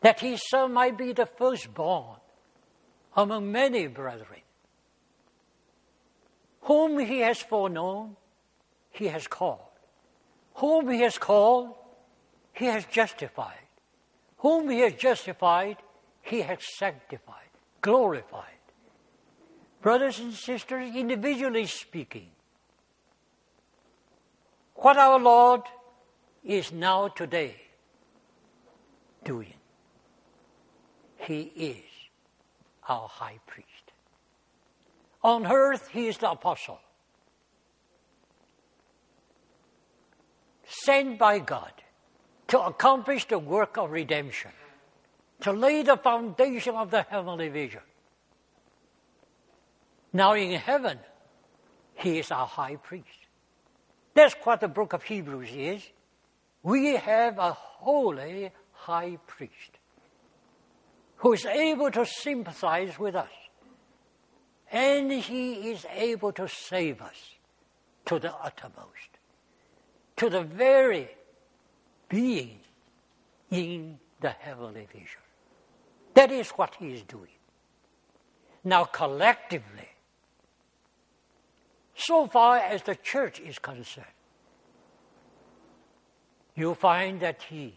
that his son might be the firstborn among many brethren. Whom he has foreknown, he has called. Whom he has called, he has justified. Whom he has justified, he has sanctified, glorified. Brothers and sisters, individually speaking, what our Lord is now today doing he is our high priest. On earth, he is the apostle. Sent by God to accomplish the work of redemption, to lay the foundation of the heavenly vision. Now in heaven, he is our high priest. That's what the book of Hebrews is. We have a holy high priest who is able to sympathize with us. And he is able to save us to the uttermost, to the very being in the heavenly vision. That is what he is doing. Now, collectively, so far as the church is concerned, you find that he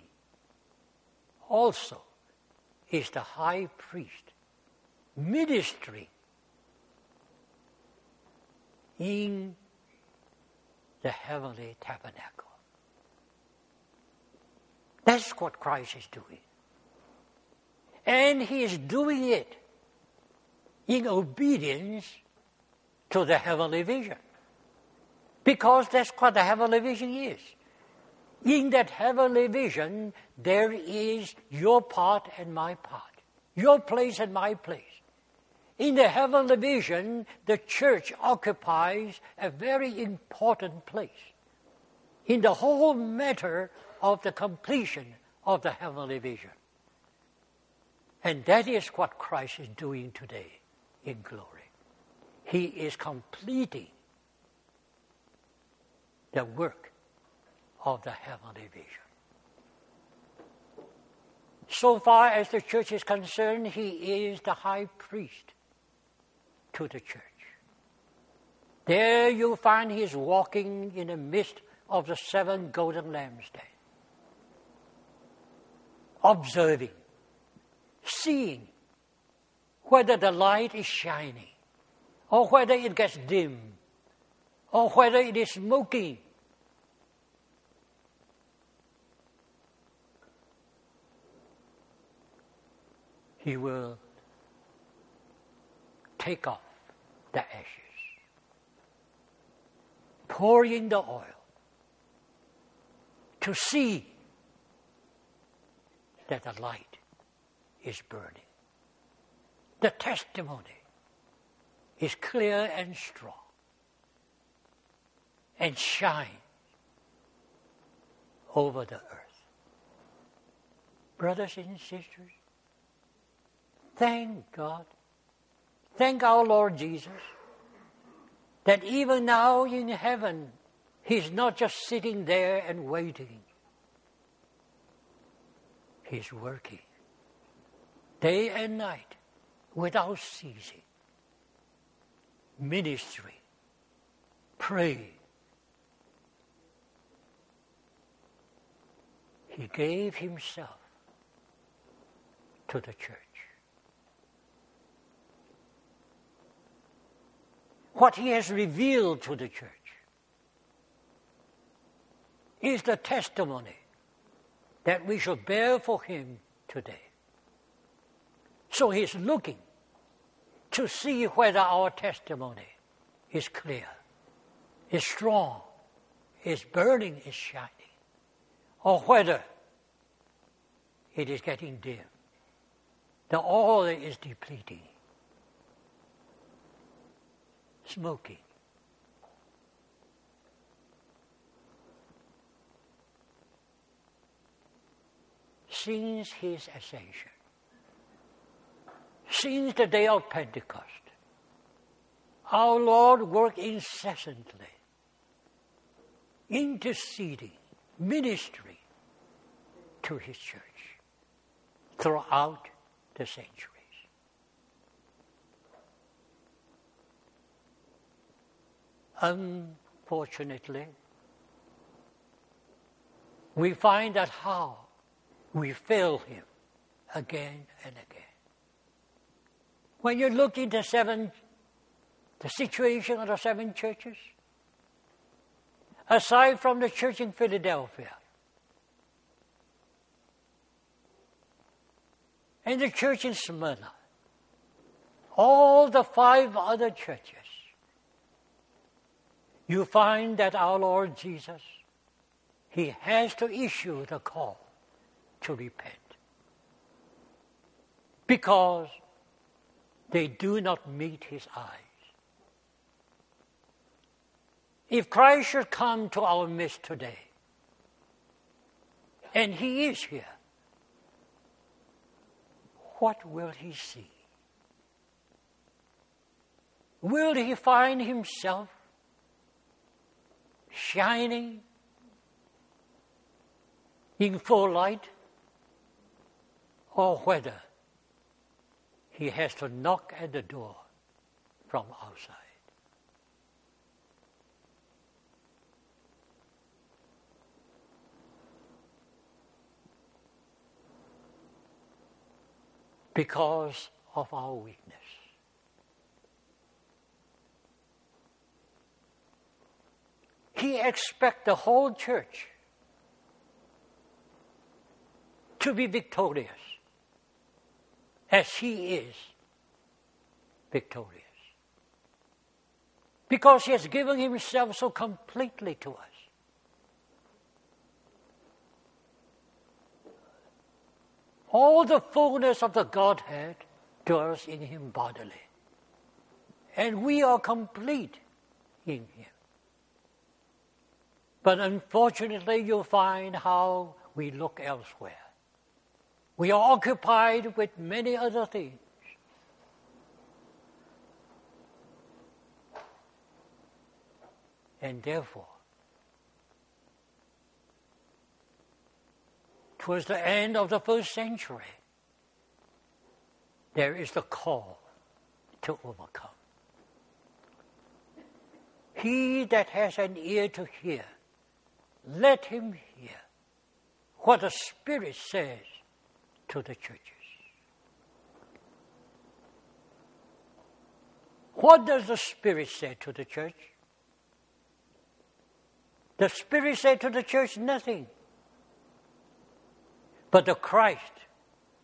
also is the high priest ministering in the heavenly tabernacle. That's what Christ is doing. And he is doing it in obedience to the heavenly vision. Because that's what the heavenly vision is. In that heavenly vision, there is your part and my part, your place and my place. In the heavenly vision, the church occupies a very important place in the whole matter of the completion of the heavenly vision. And that is what Christ is doing today in glory. He is completing the work of the heavenly vision. So far as the church is concerned, he is the high priest to the church. There you find he is walking in the midst of the seven golden lampstands, observing, seeing whether the light is shining, or whether it gets dim, or whether it is smoking, he will take off the ashes, pour in the oil to see that the light is burning. the testimony is clear and strong and shines over the earth. Brothers and sisters, thank God, thank our Lord Jesus that even now in heaven, He's not just sitting there and waiting. He's working day and night without ceasing. Ministry, pray. He gave himself to the church. What he has revealed to the church is the testimony that we shall bear for him today. So he's looking to see whether our testimony is clear, is strong, is burning, is shining, or whether it is getting dim. The oil is depleting, smoking. Since his ascension, since the day of Pentecost, our Lord worked incessantly, interceding, ministering to His church throughout the centuries. Unfortunately, we find that how we fail Him again and again. When you look into seven, the situation of the seven churches, aside from the church in Philadelphia, and the church in Smyrna, all the five other churches, you find that our Lord Jesus, He has to issue the call to repent. Because they do not meet his eyes. If Christ should come to our midst today, and he is here, what will he see? Will he find himself shining in full light? Or whether he has to knock at the door from outside. Because of our weakness. He expects the whole church to be victorious as he is victorious. Because he has given himself so completely to us. All the fullness of the Godhead dwells in him bodily. And we are complete in him. But unfortunately, you'll find how we look elsewhere. We are occupied with many other things. And therefore, towards the end of the first century, there is the call to overcome. He that has an ear to hear, let him hear what the Spirit says to the churches. What does the Spirit say to the church? The Spirit said to the church nothing. But the Christ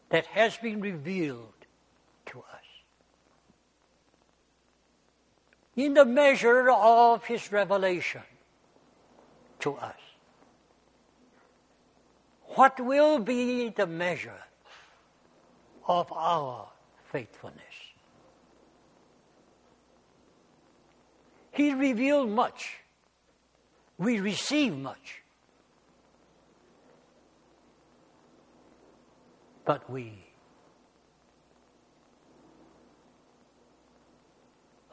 that has been revealed to us. In the measure of His revelation to us. What will be the measure of our faithfulness. He revealed much. We receive much. But we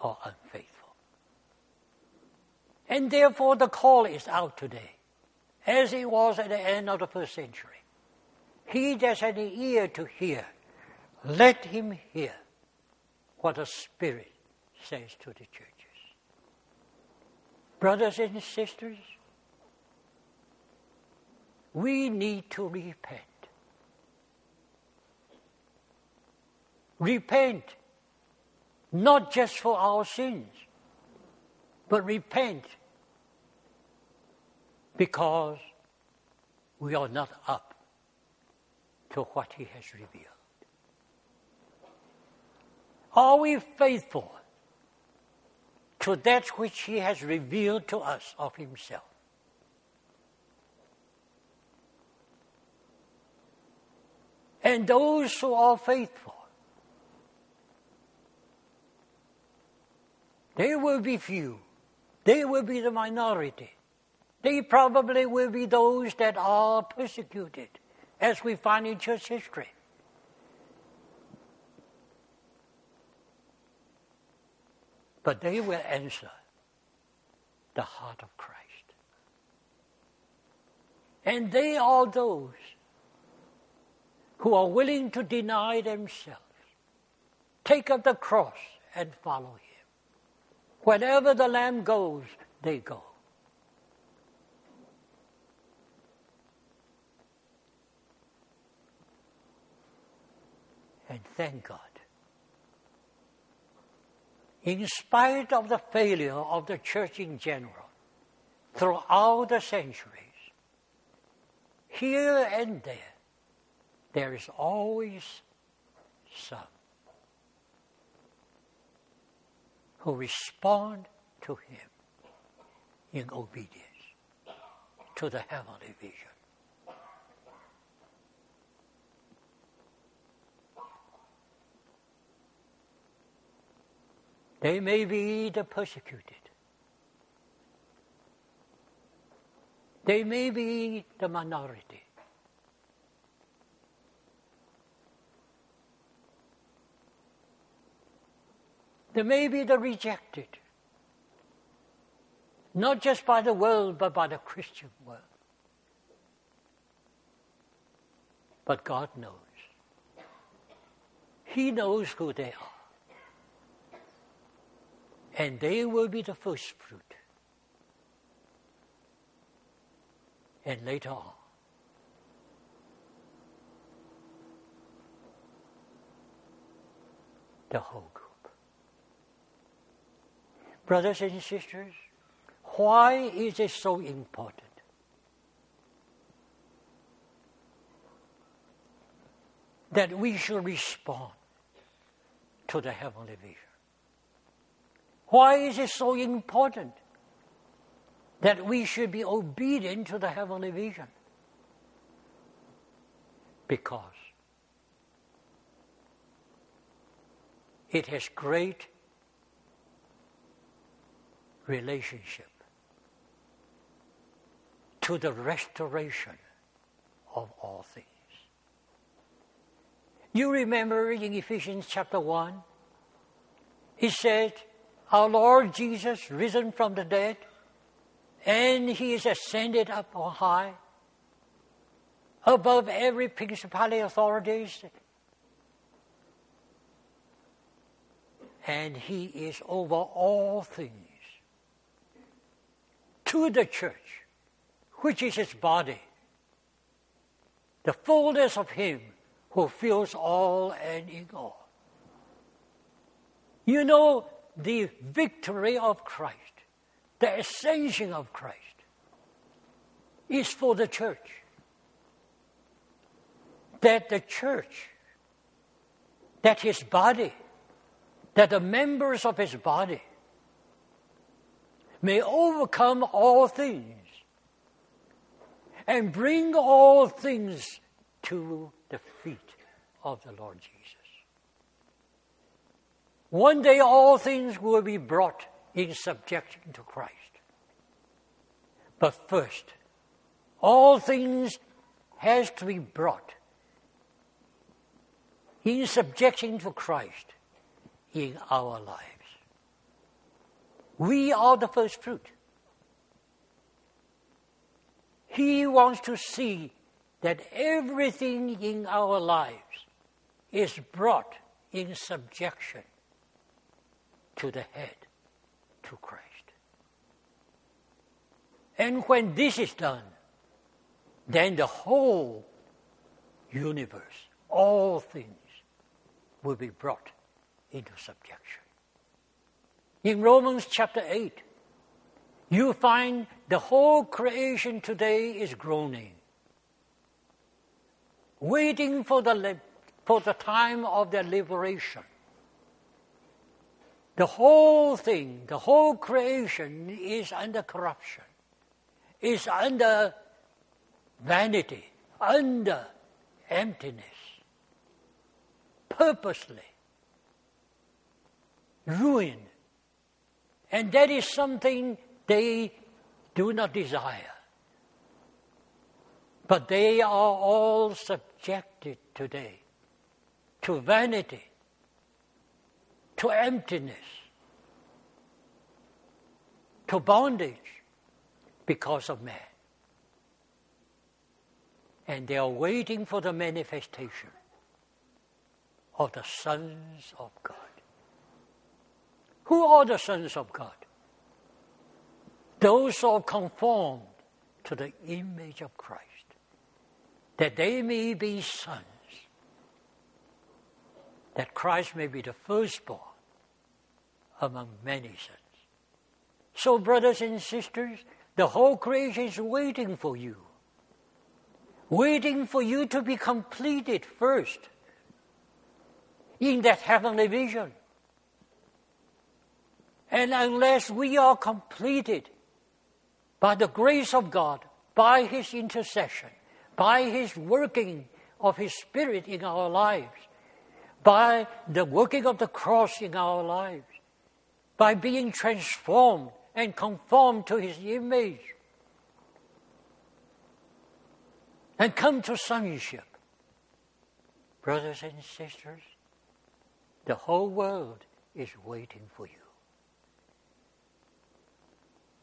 are unfaithful. And therefore, the call is out today, as he was at the end of the first century. He that has an ear to hear, let him hear what the Spirit says to the churches. Brothers and sisters, we need to repent. Repent, not just for our sins, but repent because we are not up to what He has revealed. Are we faithful to that which He has revealed to us of Himself? And those who are faithful, they will be few. They will be the minority. They probably will be those that are persecuted, as we find in church history. but they will answer the heart of Christ. And they are those who are willing to deny themselves, take up the cross, and follow Him. Wherever the Lamb goes, they go. And thank God in spite of the failure of the church in general, throughout the centuries, here and there, there is always some who respond to Him in obedience to the heavenly vision. They may be the persecuted. They may be the minority. They may be the rejected. Not just by the world, but by the Christian world. But God knows. He knows who they are and they will be the first fruit. And later on, the whole group. Brothers and sisters, why is it so important? That we should respond to the heavenly vision. Why is it so important that we should be obedient to the heavenly vision? Because it has great relationship to the restoration of all things. You remember in Ephesians chapter 1, he said, our Lord Jesus risen from the dead, and he is ascended up on high, above every principality authorities, and he is over all things. To the church, which is his body, the fullness of him who fills all and in all. You know, the victory of Christ, the ascension of Christ, is for the church. That the church, that his body, that the members of his body may overcome all things and bring all things to the feet of the Lord Jesus. One day all things will be brought in subjection to Christ. But first, all things has to be brought in subjection to Christ in our lives. We are the first fruit. He wants to see that everything in our lives is brought in subjection to the head, to Christ. And when this is done, then the whole universe, all things, will be brought into subjection. In Romans chapter 8, you find the whole creation today is groaning, waiting for the, for the time of their liberation. The whole thing, the whole creation is under corruption, is under vanity, under emptiness, purposely ruin. And that is something they do not desire. But they are all subjected today to vanity, to emptiness, to bondage because of man. And they are waiting for the manifestation of the sons of God. Who are the sons of God? Those who are conformed to the image of Christ, that they may be sons, that Christ may be the firstborn among many sons. So, brothers and sisters, the whole creation is waiting for you, waiting for you to be completed first in that heavenly vision. And unless we are completed by the grace of God, by His intercession, by His working of His Spirit in our lives, by the working of the cross in our lives, by being transformed and conformed to His image, and come to sonship. Brothers and sisters, the whole world is waiting for you.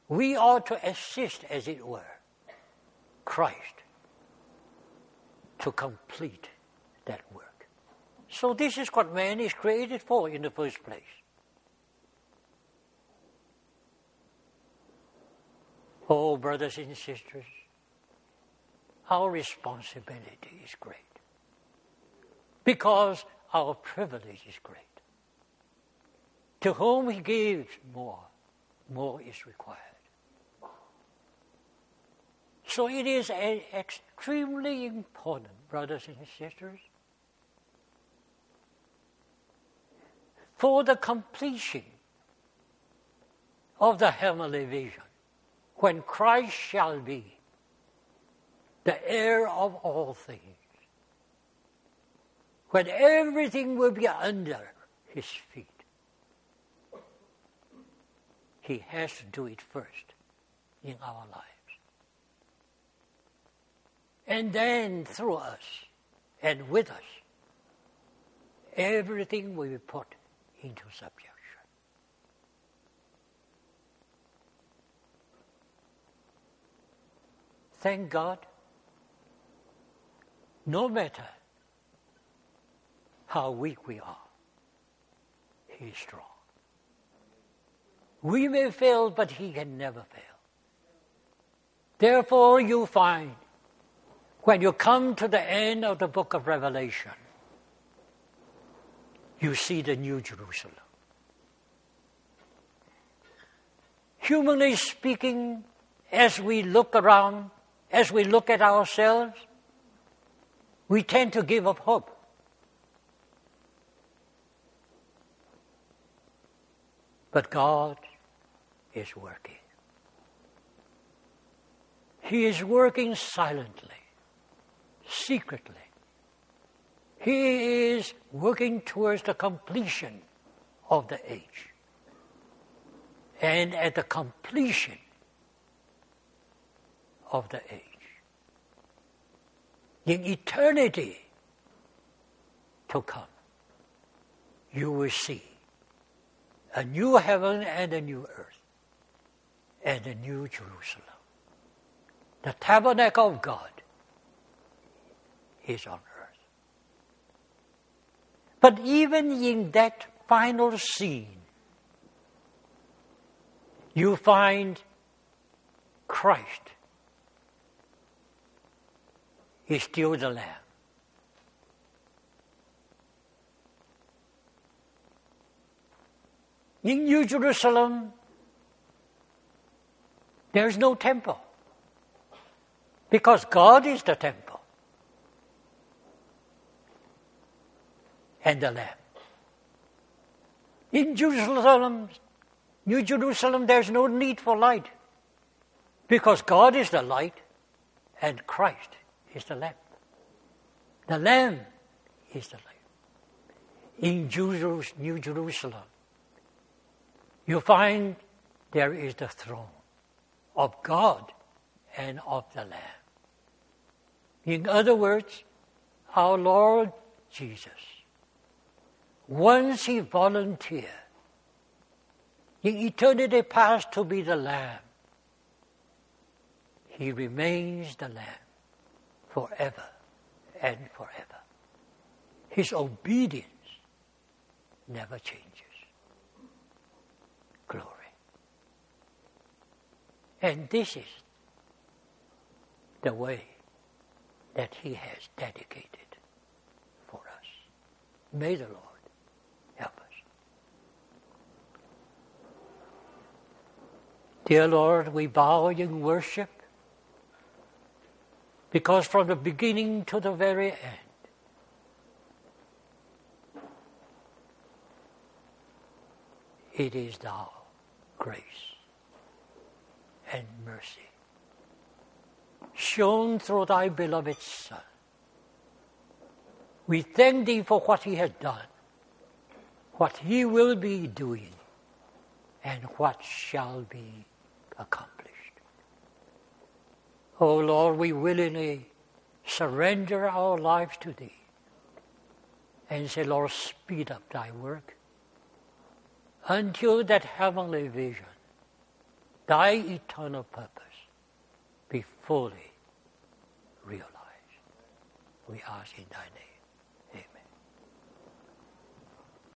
We are to assist, as it were, Christ to complete that work. So, this is what man is created for in the first place. Oh, brothers and sisters, our responsibility is great because our privilege is great. To whom he gives more, more is required. So it is extremely important, brothers and sisters, for the completion of the heavenly vision, when Christ shall be the heir of all things, when everything will be under his feet. He has to do it first in our lives and then through us and with us, everything will be put into subjection. Thank God, no matter how weak we are, He is strong. We may fail, but He can never fail. Therefore, you find when you come to the end of the book of Revelation, you see the New Jerusalem. Humanly speaking, as we look around, as we look at ourselves, we tend to give up hope. But God is working. He is working silently secretly. He is working towards the completion of the age. And at the completion of the age. In eternity to come, you will see a new heaven and a new earth and a new Jerusalem. The tabernacle of God is on earth. But even in that final scene, you find Christ is still the Lamb. In New Jerusalem, there is no temple because God is the temple and the Lamb. In Jerusalem, New Jerusalem, there's no need for light because God is the light and Christ is the Lamb. The Lamb is the light. In New Jerusalem, you find there is the throne of God and of the Lamb. In other words, our Lord Jesus, once He volunteered in eternity past to be the Lamb, He remains the Lamb forever and forever. His obedience never changes. Glory. And this is the way that He has dedicated for us. May the Lord help us. Dear Lord, we bow in worship because from the beginning to the very end, it is thou grace and mercy shown through thy beloved Son. We thank thee for what he has done, what he will be doing, and what shall be accomplished. Oh Lord, we willingly surrender our lives to Thee and say, Lord, speed up Thy work until that heavenly vision, Thy eternal purpose, be fully realized. We ask in Thy name.